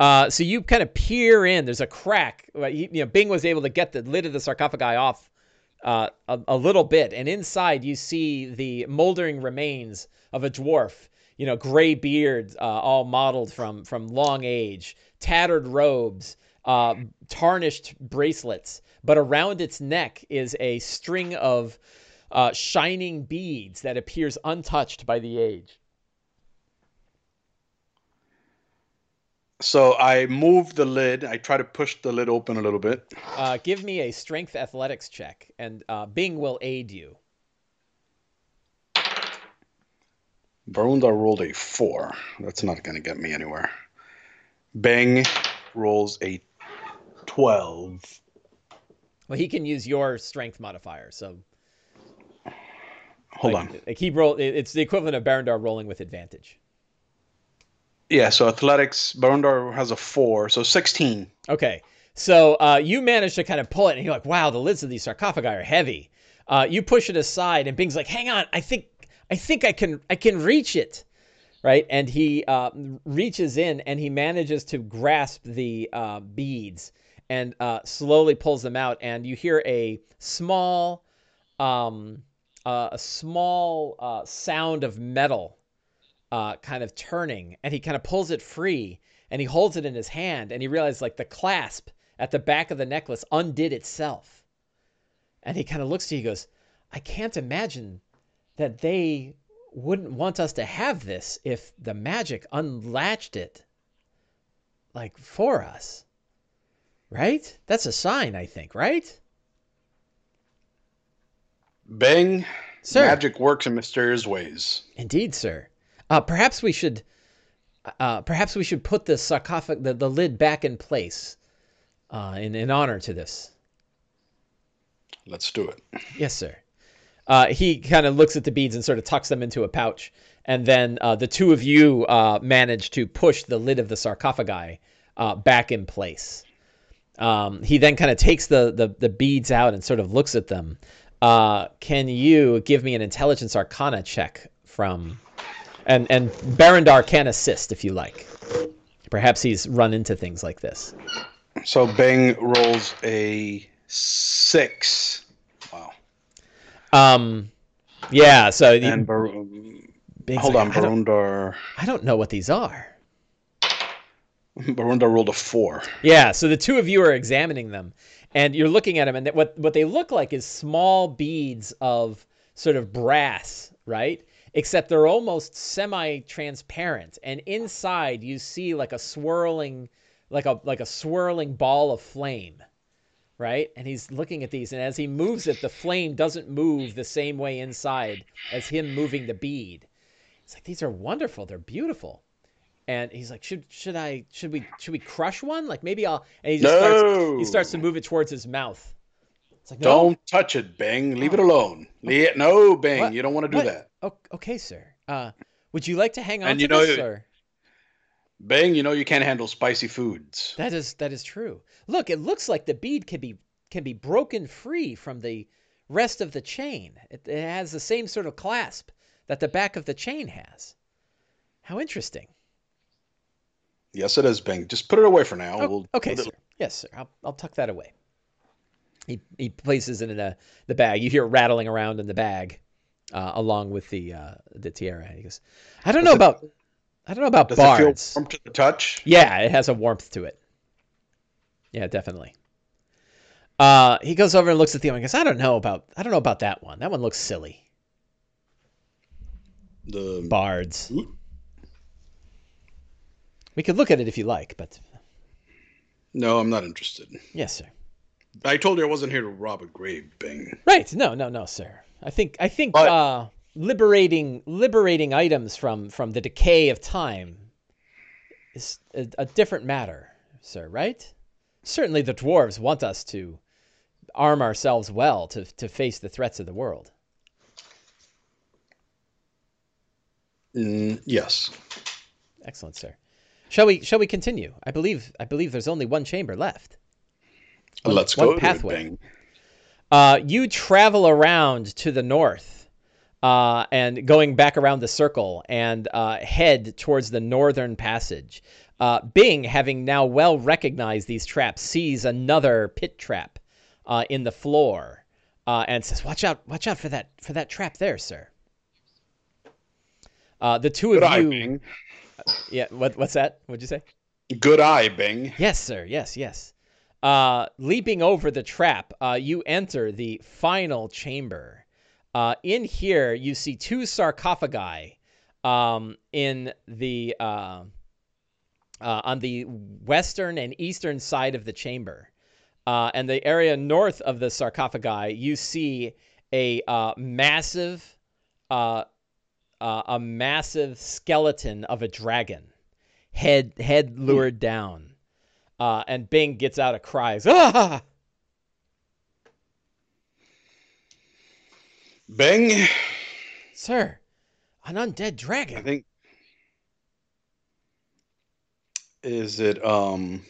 Speaker 1: Uh, so you kind of peer in. There's a crack. You know, Bing was able to get the lid of the sarcophagi off uh, a, a, little bit, and inside you see the moldering remains of a dwarf. You know, gray beard, uh, all modeled from from long age, tattered robes, uh, tarnished bracelets, but around its neck is a string of uh, shining beads that appears untouched by the age.
Speaker 2: So I move the lid. I try to push the lid open a little bit.
Speaker 1: Uh, give me a strength athletics check, and uh, Bing will aid you.
Speaker 2: Barundar rolled a four. That's not going to get me anywhere. Bing rolls a 12.
Speaker 1: Well, he can use your strength modifier, so.
Speaker 2: Hold
Speaker 1: like,
Speaker 2: on.
Speaker 1: Like he roll. It's the equivalent of Barundar rolling with advantage.
Speaker 2: Yeah, so athletics, Barundar has a four, so 16.
Speaker 1: Okay. So uh, you manage to kind of pull it, and you're like, wow, the lids of these sarcophagi are heavy. Uh, you push it aside, and Bing's like, hang on, I think, I think I can, I can reach it right? And he uh, reaches in and he manages to grasp the uh, beads and uh, slowly pulls them out. And you hear a small, um, uh, a small sound of metal uh, kind of turning. And he kind of pulls it free and he holds it in his hand. And he realizes like the clasp at the back of the necklace undid itself. And he kind of looks to you, he goes, I can't imagine that they wouldn't want us to have this if the magic unlatched it like for us. Right? That's a sign, I think, right?
Speaker 2: Bang. Sir. Magic works in mysterious ways.
Speaker 1: Indeed, sir. Uh, perhaps we should uh, perhaps we should put the sarcophagus the, the lid back in place uh, in, in honor to this.
Speaker 2: Let's do it.
Speaker 1: Yes, sir uh, he kind of looks at the beads and sort of tucks them into a pouch. And then uh, the two of you uh, manage to push the lid of the sarcophagi uh, back in place. Um, he then kind of takes the, the, the beads out and sort of looks at them. Uh, can you give me an intelligence arcana check from, and and Barundar can assist if you like. Perhaps he's run into things like this.
Speaker 2: So Bang rolls a six. Wow.
Speaker 1: Um, yeah. So
Speaker 2: and Bar- hold like, on, Barundar.
Speaker 1: I, I don't know what these are.
Speaker 2: Barundar rolled a four.
Speaker 1: Yeah. So the two of you are examining them, and you're looking at them, and what what they look like is small beads of sort of brass, right? Except they're almost semi-transparent, and inside you see like a swirling, like a like a swirling ball of flame right? And he's looking at these, and as he moves it, the flame doesn't move the same way inside as him moving the bead. It's like these are wonderful. They're beautiful. And he's like, should should I should we should we crush one? Like maybe I'll. And he just no. starts he starts to move it towards his mouth.
Speaker 2: It's like, no. Don't touch it, Bing. Leave it alone. No, Bing, What? You don't want to do what? that.
Speaker 1: Okay, sir. Uh, would you like to hang on and to you know, this, sir?
Speaker 2: Bang, you know you can't handle spicy foods.
Speaker 1: That is that is true. Look, it looks like the bead can be can be broken free from the rest of the chain. It, it has the same sort of clasp that the back of the chain has. How interesting.
Speaker 2: Yes, it is, Bing. Just put it away for now. Oh,
Speaker 1: we'll okay, sir. Yes, sir. I'll, I'll tuck that away. He, he places it in a, the bag. You hear it rattling around in the bag, uh, along with the uh, the tiara. He goes, "I don't know about I don't know about
Speaker 2: Does
Speaker 1: bards.
Speaker 2: It feel warm to the touch?
Speaker 1: Yeah, it has a warmth to it. Yeah, definitely. Uh, he goes over and looks at the other and goes, I don't know about I don't know about that one. That one looks silly.
Speaker 2: The
Speaker 1: bards. We could look at it if you like, but
Speaker 2: No, I'm not interested.
Speaker 1: Yes, sir.
Speaker 2: I told you I wasn't here to rob a grave, Bing.
Speaker 1: Right. No, no, no, sir. I think I think but, uh, liberating liberating items from from the decay of time is a, a different matter, sir. Right? Certainly, the dwarves want us to arm ourselves well to to face the threats of the world.
Speaker 2: Mm, yes.
Speaker 1: Excellent, sir. Shall we shall we continue? I believe I believe there's only one chamber left.
Speaker 2: One, Let's one go pathway.
Speaker 1: Uh, you travel around to the north, uh, and going back around the circle and uh, head towards the northern passage. Uh, Bing, having now well recognized these traps, sees another pit trap uh, in the floor, uh, and says, "Watch out! Watch out for that for that trap there, sir." the two of
Speaker 2: Good
Speaker 1: you.
Speaker 2: Eye, Bing.
Speaker 1: Yeah. What, what's that? What'd you say?
Speaker 2: Good eye, Bing.
Speaker 1: Yes, sir. Yes, yes. Uh, leaping over the trap, uh, you enter the final chamber. Uh, in here, you see two sarcophagi um, in the uh, uh, on the western and eastern side of the chamber. Uh, and the area north of the sarcophagi, you see a massive a massive skeleton of a dragon, head head lured down, uh, and Bing gets out a cries. Ah!
Speaker 2: Bing,
Speaker 1: sir, an undead dragon.
Speaker 2: I think. Is it um?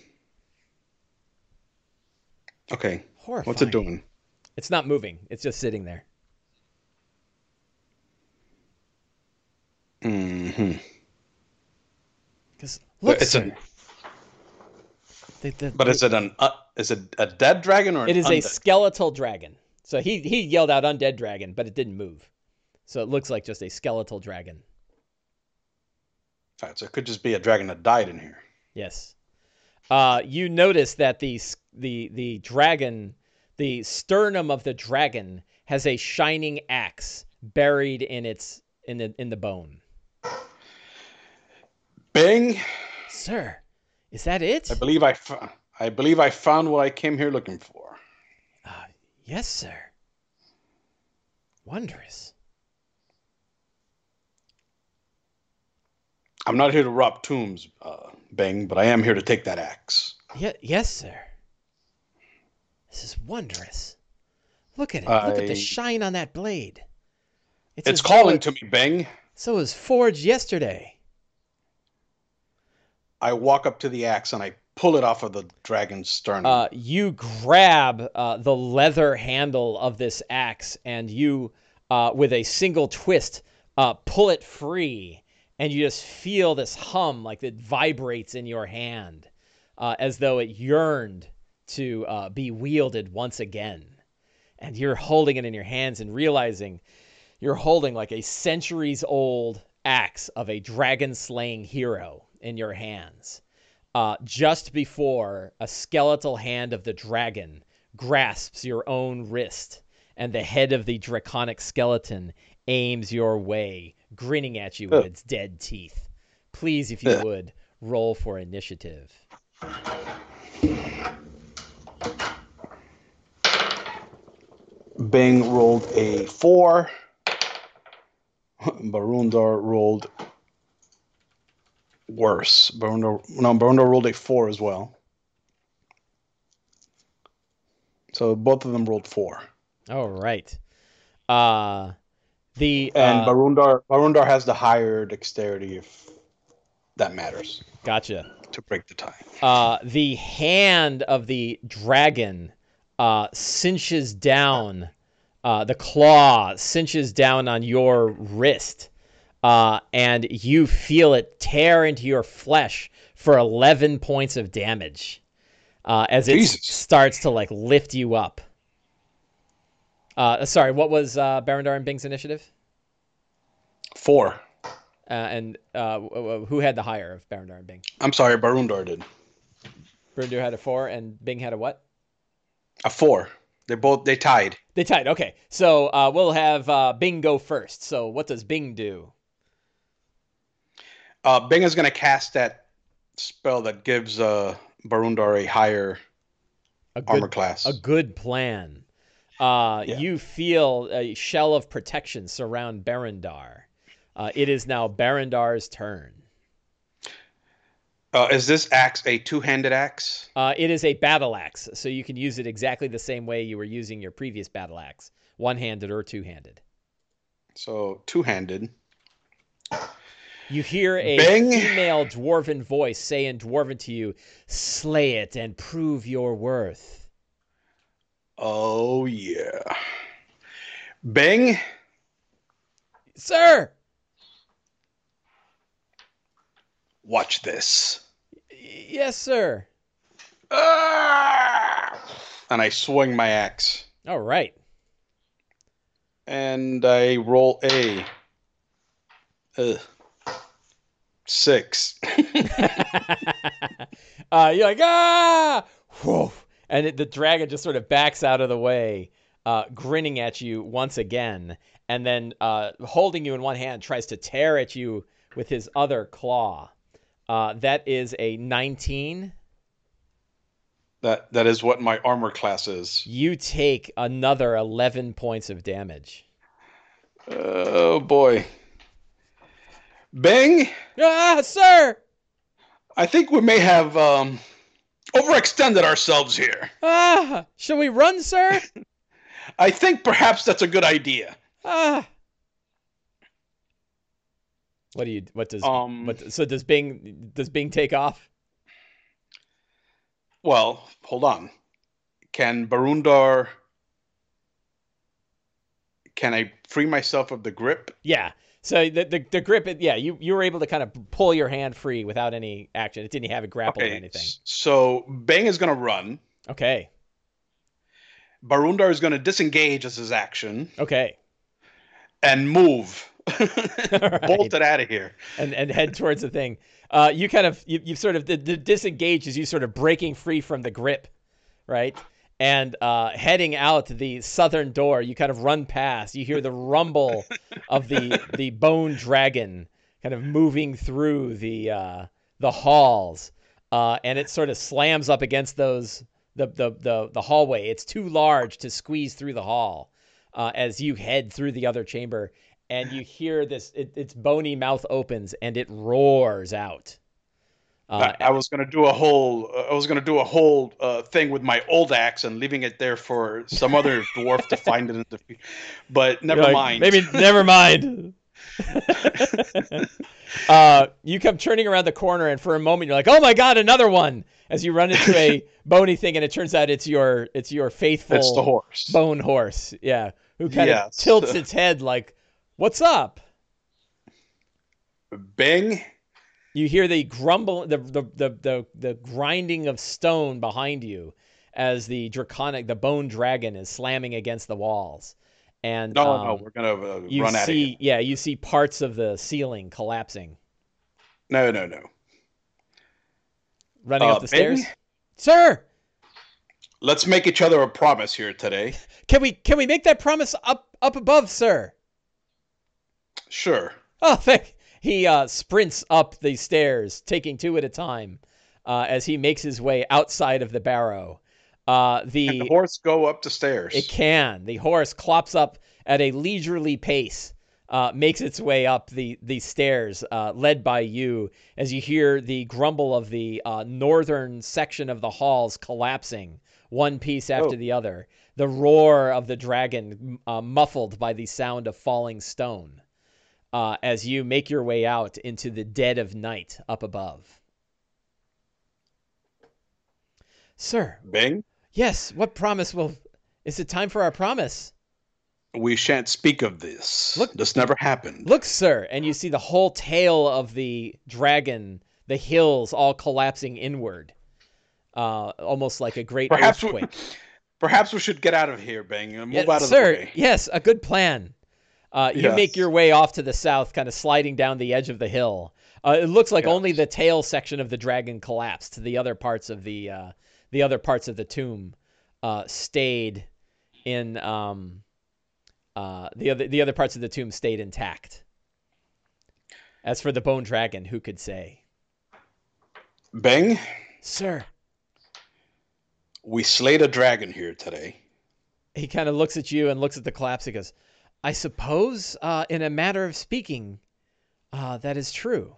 Speaker 2: Okay. Horrifying. What's it doing?
Speaker 1: It's not moving. It's just sitting there.
Speaker 2: Mm-hmm.
Speaker 1: Because look, it's
Speaker 2: a. The, the, but is it an uh, is it a dead dragon or
Speaker 1: it is
Speaker 2: undead?
Speaker 1: a skeletal dragon? So he he yelled out undead dragon, but it didn't move. So it looks like just a skeletal dragon.
Speaker 2: All right, so it could just be a dragon that died in here.
Speaker 1: Yes. Uh, you notice that the the the dragon, the sternum of the dragon has a shining axe buried in its in the in the bone.
Speaker 2: Bing.
Speaker 1: Sir, is that it?
Speaker 2: I believe I, f- I believe I found what I came here looking for.
Speaker 1: Uh, yes, sir. Wondrous.
Speaker 2: I'm not here to rob tombs, uh, Bing, but I am here to take that axe.
Speaker 1: Yeah, yes, sir. This is wondrous. Look at it. I... Look at the shine on that blade.
Speaker 2: It's, it's calling to me, Bing.
Speaker 1: So was forged yesterday.
Speaker 2: I walk up to the axe and I pull it off of the dragon's sternum.
Speaker 1: Uh, you grab uh, the leather handle of this axe and you, uh, with a single twist, uh, pull it free. And you just feel this hum like it vibrates in your hand uh, as though it yearned to uh, be wielded once again. And you're holding it in your hands and realizing you're holding like a centuries old axe of a dragon slaying hero in your hands uh, just before a skeletal hand of the dragon grasps your own wrist and the head of the draconic skeleton aims your way, grinning at you with its dead teeth. Please, if you would, roll for initiative.
Speaker 2: Bing rolled a four. Barundar rolled worse. Barundar, no, Barundar rolled a four as well. So both of them rolled four.
Speaker 1: All right. Uh, the
Speaker 2: and
Speaker 1: uh,
Speaker 2: Barundar Barundar has the higher dexterity if that matters.
Speaker 1: Gotcha.
Speaker 2: To break the tie.
Speaker 1: Uh, the hand of the dragon uh, cinches down uh, the claw cinches down on your wrist, uh, and you feel it tear into your flesh for 11 points of damage uh, as it Jesus. starts to like lift you up. Uh, sorry, what was uh, Barundar and Bing's initiative?
Speaker 2: Four.
Speaker 1: Uh, and uh, who had the higher of Barundar and Bing?
Speaker 2: I'm sorry, Barundar did.
Speaker 1: Barundar had a four, and Bing had a what?
Speaker 2: A four. They both they tied.
Speaker 1: They tied. Okay, so uh, we'll have uh, Bing go first. So what does Bing do?
Speaker 2: Uh, Bing is going to cast that spell that gives uh, Barundar a higher
Speaker 1: a good,
Speaker 2: armor class.
Speaker 1: A good plan. Uh,
Speaker 2: Yeah.
Speaker 1: You feel a shell of protection surround Barundar. Uh, it is now Barundar's turn.
Speaker 2: Uh, is this axe a two-handed axe?
Speaker 1: Uh, it is a battle axe, so you can use it exactly the same way you were using your previous battle axe, one-handed or two-handed.
Speaker 2: So two-handed.
Speaker 1: You hear a
Speaker 2: Bang.
Speaker 1: female dwarven voice say in dwarven to you, "Slay it and prove your worth."
Speaker 2: Oh yeah. Bang.
Speaker 1: Sir,
Speaker 2: Watch this.
Speaker 1: yes, sir.
Speaker 2: Ah! And I swing my axe.
Speaker 1: All right.
Speaker 2: And I roll a uh, six.
Speaker 1: uh, you're like ah, Whoa. and it, the dragon just sort of backs out of the way, uh, grinning at you once again, and then uh, holding you in one hand, tries to tear at you with his other claw. Uh, that is a 19.
Speaker 2: that that is what my armor class is.
Speaker 1: You take another 11 points of damage.
Speaker 2: Oh boy. Bang.
Speaker 1: Ah, sir!
Speaker 2: I think we may have um, overextended ourselves here.
Speaker 1: Ah, shall we run, sir?
Speaker 2: I think perhaps that's a good idea.
Speaker 1: Ah. What do you? What does?
Speaker 2: Um,
Speaker 1: what, so does Bing? Does Bing take off?
Speaker 2: Well, hold on. Can Barundar. Can I free myself of the grip?
Speaker 1: Yeah. So the the, the grip, yeah, you you were able to kind of pull your hand free without any action. It didn't have a grapple or anything.
Speaker 2: So Bing is going to run.
Speaker 1: Okay.
Speaker 2: Barundar is going to disengage as his action
Speaker 1: Okay.
Speaker 2: and move.
Speaker 1: right.
Speaker 2: Bolt it out of here.
Speaker 1: And and head towards the thing. Uh, you kind of you you sort of the, the disengage as you sort of breaking free from the grip, right? And uh, heading out the southern door, you kind of run past. You hear the rumble of the the bone dragon kind of moving through the uh, the halls, uh, and it sort of slams up against those the, the the the hallway. It's too large to squeeze through the hall uh, as you head through the other chamber, and you hear this. It, its bony mouth opens and it roars out. Uh,
Speaker 2: I, I was gonna do a whole. Uh, I was gonna do a whole uh, thing with my old axe and leaving it there for some other dwarf to find it in the. But never
Speaker 1: like,
Speaker 2: mind.
Speaker 1: Maybe never mind. uh, you come turning around the corner, and for a moment, you're like, "Oh my god, another one!" As you run into a bony thing, and it turns out it's your it's your faithful
Speaker 2: it's the horse.
Speaker 1: bone horse. Yeah, who kind of
Speaker 2: Yes.
Speaker 1: tilts its head like, "What's up?"
Speaker 2: Bing.
Speaker 1: You hear the grumble, the the the the, the grinding of stone behind you, as the draconic, the bone dragon is slamming against the walls. And
Speaker 2: No,
Speaker 1: um,
Speaker 2: no, we're gonna uh,
Speaker 1: you
Speaker 2: run out of
Speaker 1: see,
Speaker 2: here.
Speaker 1: yeah, you see parts of the ceiling collapsing,
Speaker 2: No, no, no.
Speaker 1: running
Speaker 2: Uh,
Speaker 1: up the stairs. Sir,
Speaker 2: Let's make each other a promise here today.
Speaker 1: can we can we make that promise up up above, sir?
Speaker 2: Sure.
Speaker 1: Oh, thank. He uh, sprints up the stairs, taking two at a time, uh, as he makes his way outside of the barrow. Uh,
Speaker 2: Can
Speaker 1: the
Speaker 2: the horse go up the stairs?
Speaker 1: It can. The horse clops up at a leisurely pace, uh, makes its way up the the stairs, uh, led by you, as you hear the grumble of the uh, northern section of the halls collapsing, one piece after
Speaker 2: Oh.
Speaker 1: the other. The roar of the dragon, uh, muffled by the sound of falling stone, uh, as you make your way out into the dead of night up above. Sir,
Speaker 2: Bing.
Speaker 1: yes. What promise will? Is it time for our promise?
Speaker 2: We shan't speak of this.
Speaker 1: Look-
Speaker 2: this never happened.
Speaker 1: Look, sir, and you see the whole tail of the dragon, the hills all collapsing inward, uh, almost like a great
Speaker 2: Perhaps we,
Speaker 1: earthquake.
Speaker 2: perhaps we should get out of here, Bing, and move
Speaker 1: Yeah,
Speaker 2: out of
Speaker 1: sir,
Speaker 2: the way.
Speaker 1: Sir, yes, a good plan. Uh, you
Speaker 2: Yes.
Speaker 1: make your way off to the south, kind of sliding down the edge of the hill. Uh, it looks like
Speaker 2: Yes.
Speaker 1: only the tail section of the dragon collapsed. The other parts of the uh, the other parts of the tomb uh, stayed in. Um, uh, the other the other parts of the tomb stayed intact. As for the bone dragon, who could say?
Speaker 2: Bing,
Speaker 1: Sir,
Speaker 2: We slayed a dragon here today.
Speaker 1: He kind of looks at you and looks at the collapse. He goes, I suppose, uh, in a matter of speaking, uh, that is true.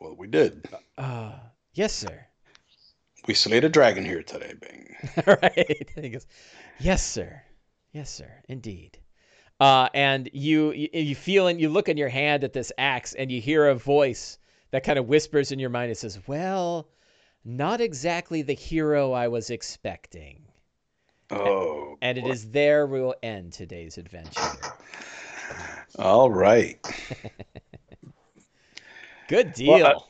Speaker 2: Well, we did.
Speaker 1: Uh, yes, sir.
Speaker 2: We slayed a dragon here today, Bing.
Speaker 1: All right. he goes, yes, sir. Yes, sir. Indeed. Uh, and you, you you feel and you look in your hand at this axe and you hear a voice that kind of whispers in your mind. It says, "Well, not exactly the hero I was expecting."
Speaker 2: Oh.
Speaker 1: And it is there we will end today's adventure.
Speaker 2: All right.
Speaker 1: Good deal. Well,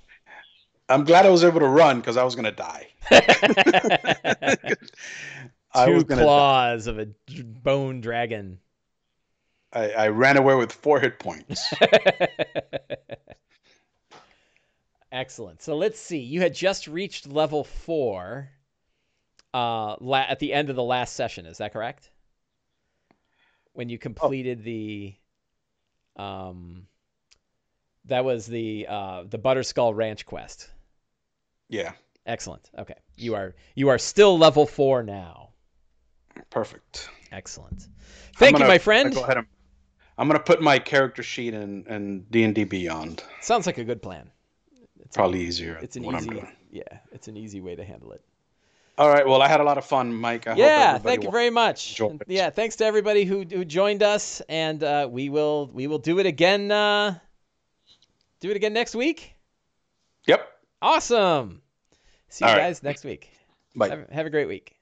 Speaker 2: I'm glad I was able to run because I was going to die.
Speaker 1: Two claws die. of a bone dragon.
Speaker 2: I, I ran away with four hit points.
Speaker 1: Excellent. So let's see. You had just reached level four uh, la- at the end of the last session. Is that correct? When you completed oh. the, um, that was the uh, the Butterskull Ranch quest.
Speaker 2: Yeah.
Speaker 1: Excellent. Okay, you are you are still level four now.
Speaker 2: Perfect.
Speaker 1: Excellent. Thank gonna, you, my friend.
Speaker 2: Go ahead. And, I'm gonna put my character sheet in in D and D Beyond.
Speaker 1: Sounds like a good plan.
Speaker 2: It's Probably easier.
Speaker 1: It's an easy. Yeah, it's an easy way to handle it.
Speaker 2: All right. Well, I had a lot of fun, Mike. I
Speaker 1: yeah, thank you very much. Yeah, thanks to everybody who who joined us, and uh, we will we will do it again. Uh, do it again next week.
Speaker 2: Yep.
Speaker 1: Awesome. See you All guys right. next week.
Speaker 2: Bye.
Speaker 1: Have, have a great week.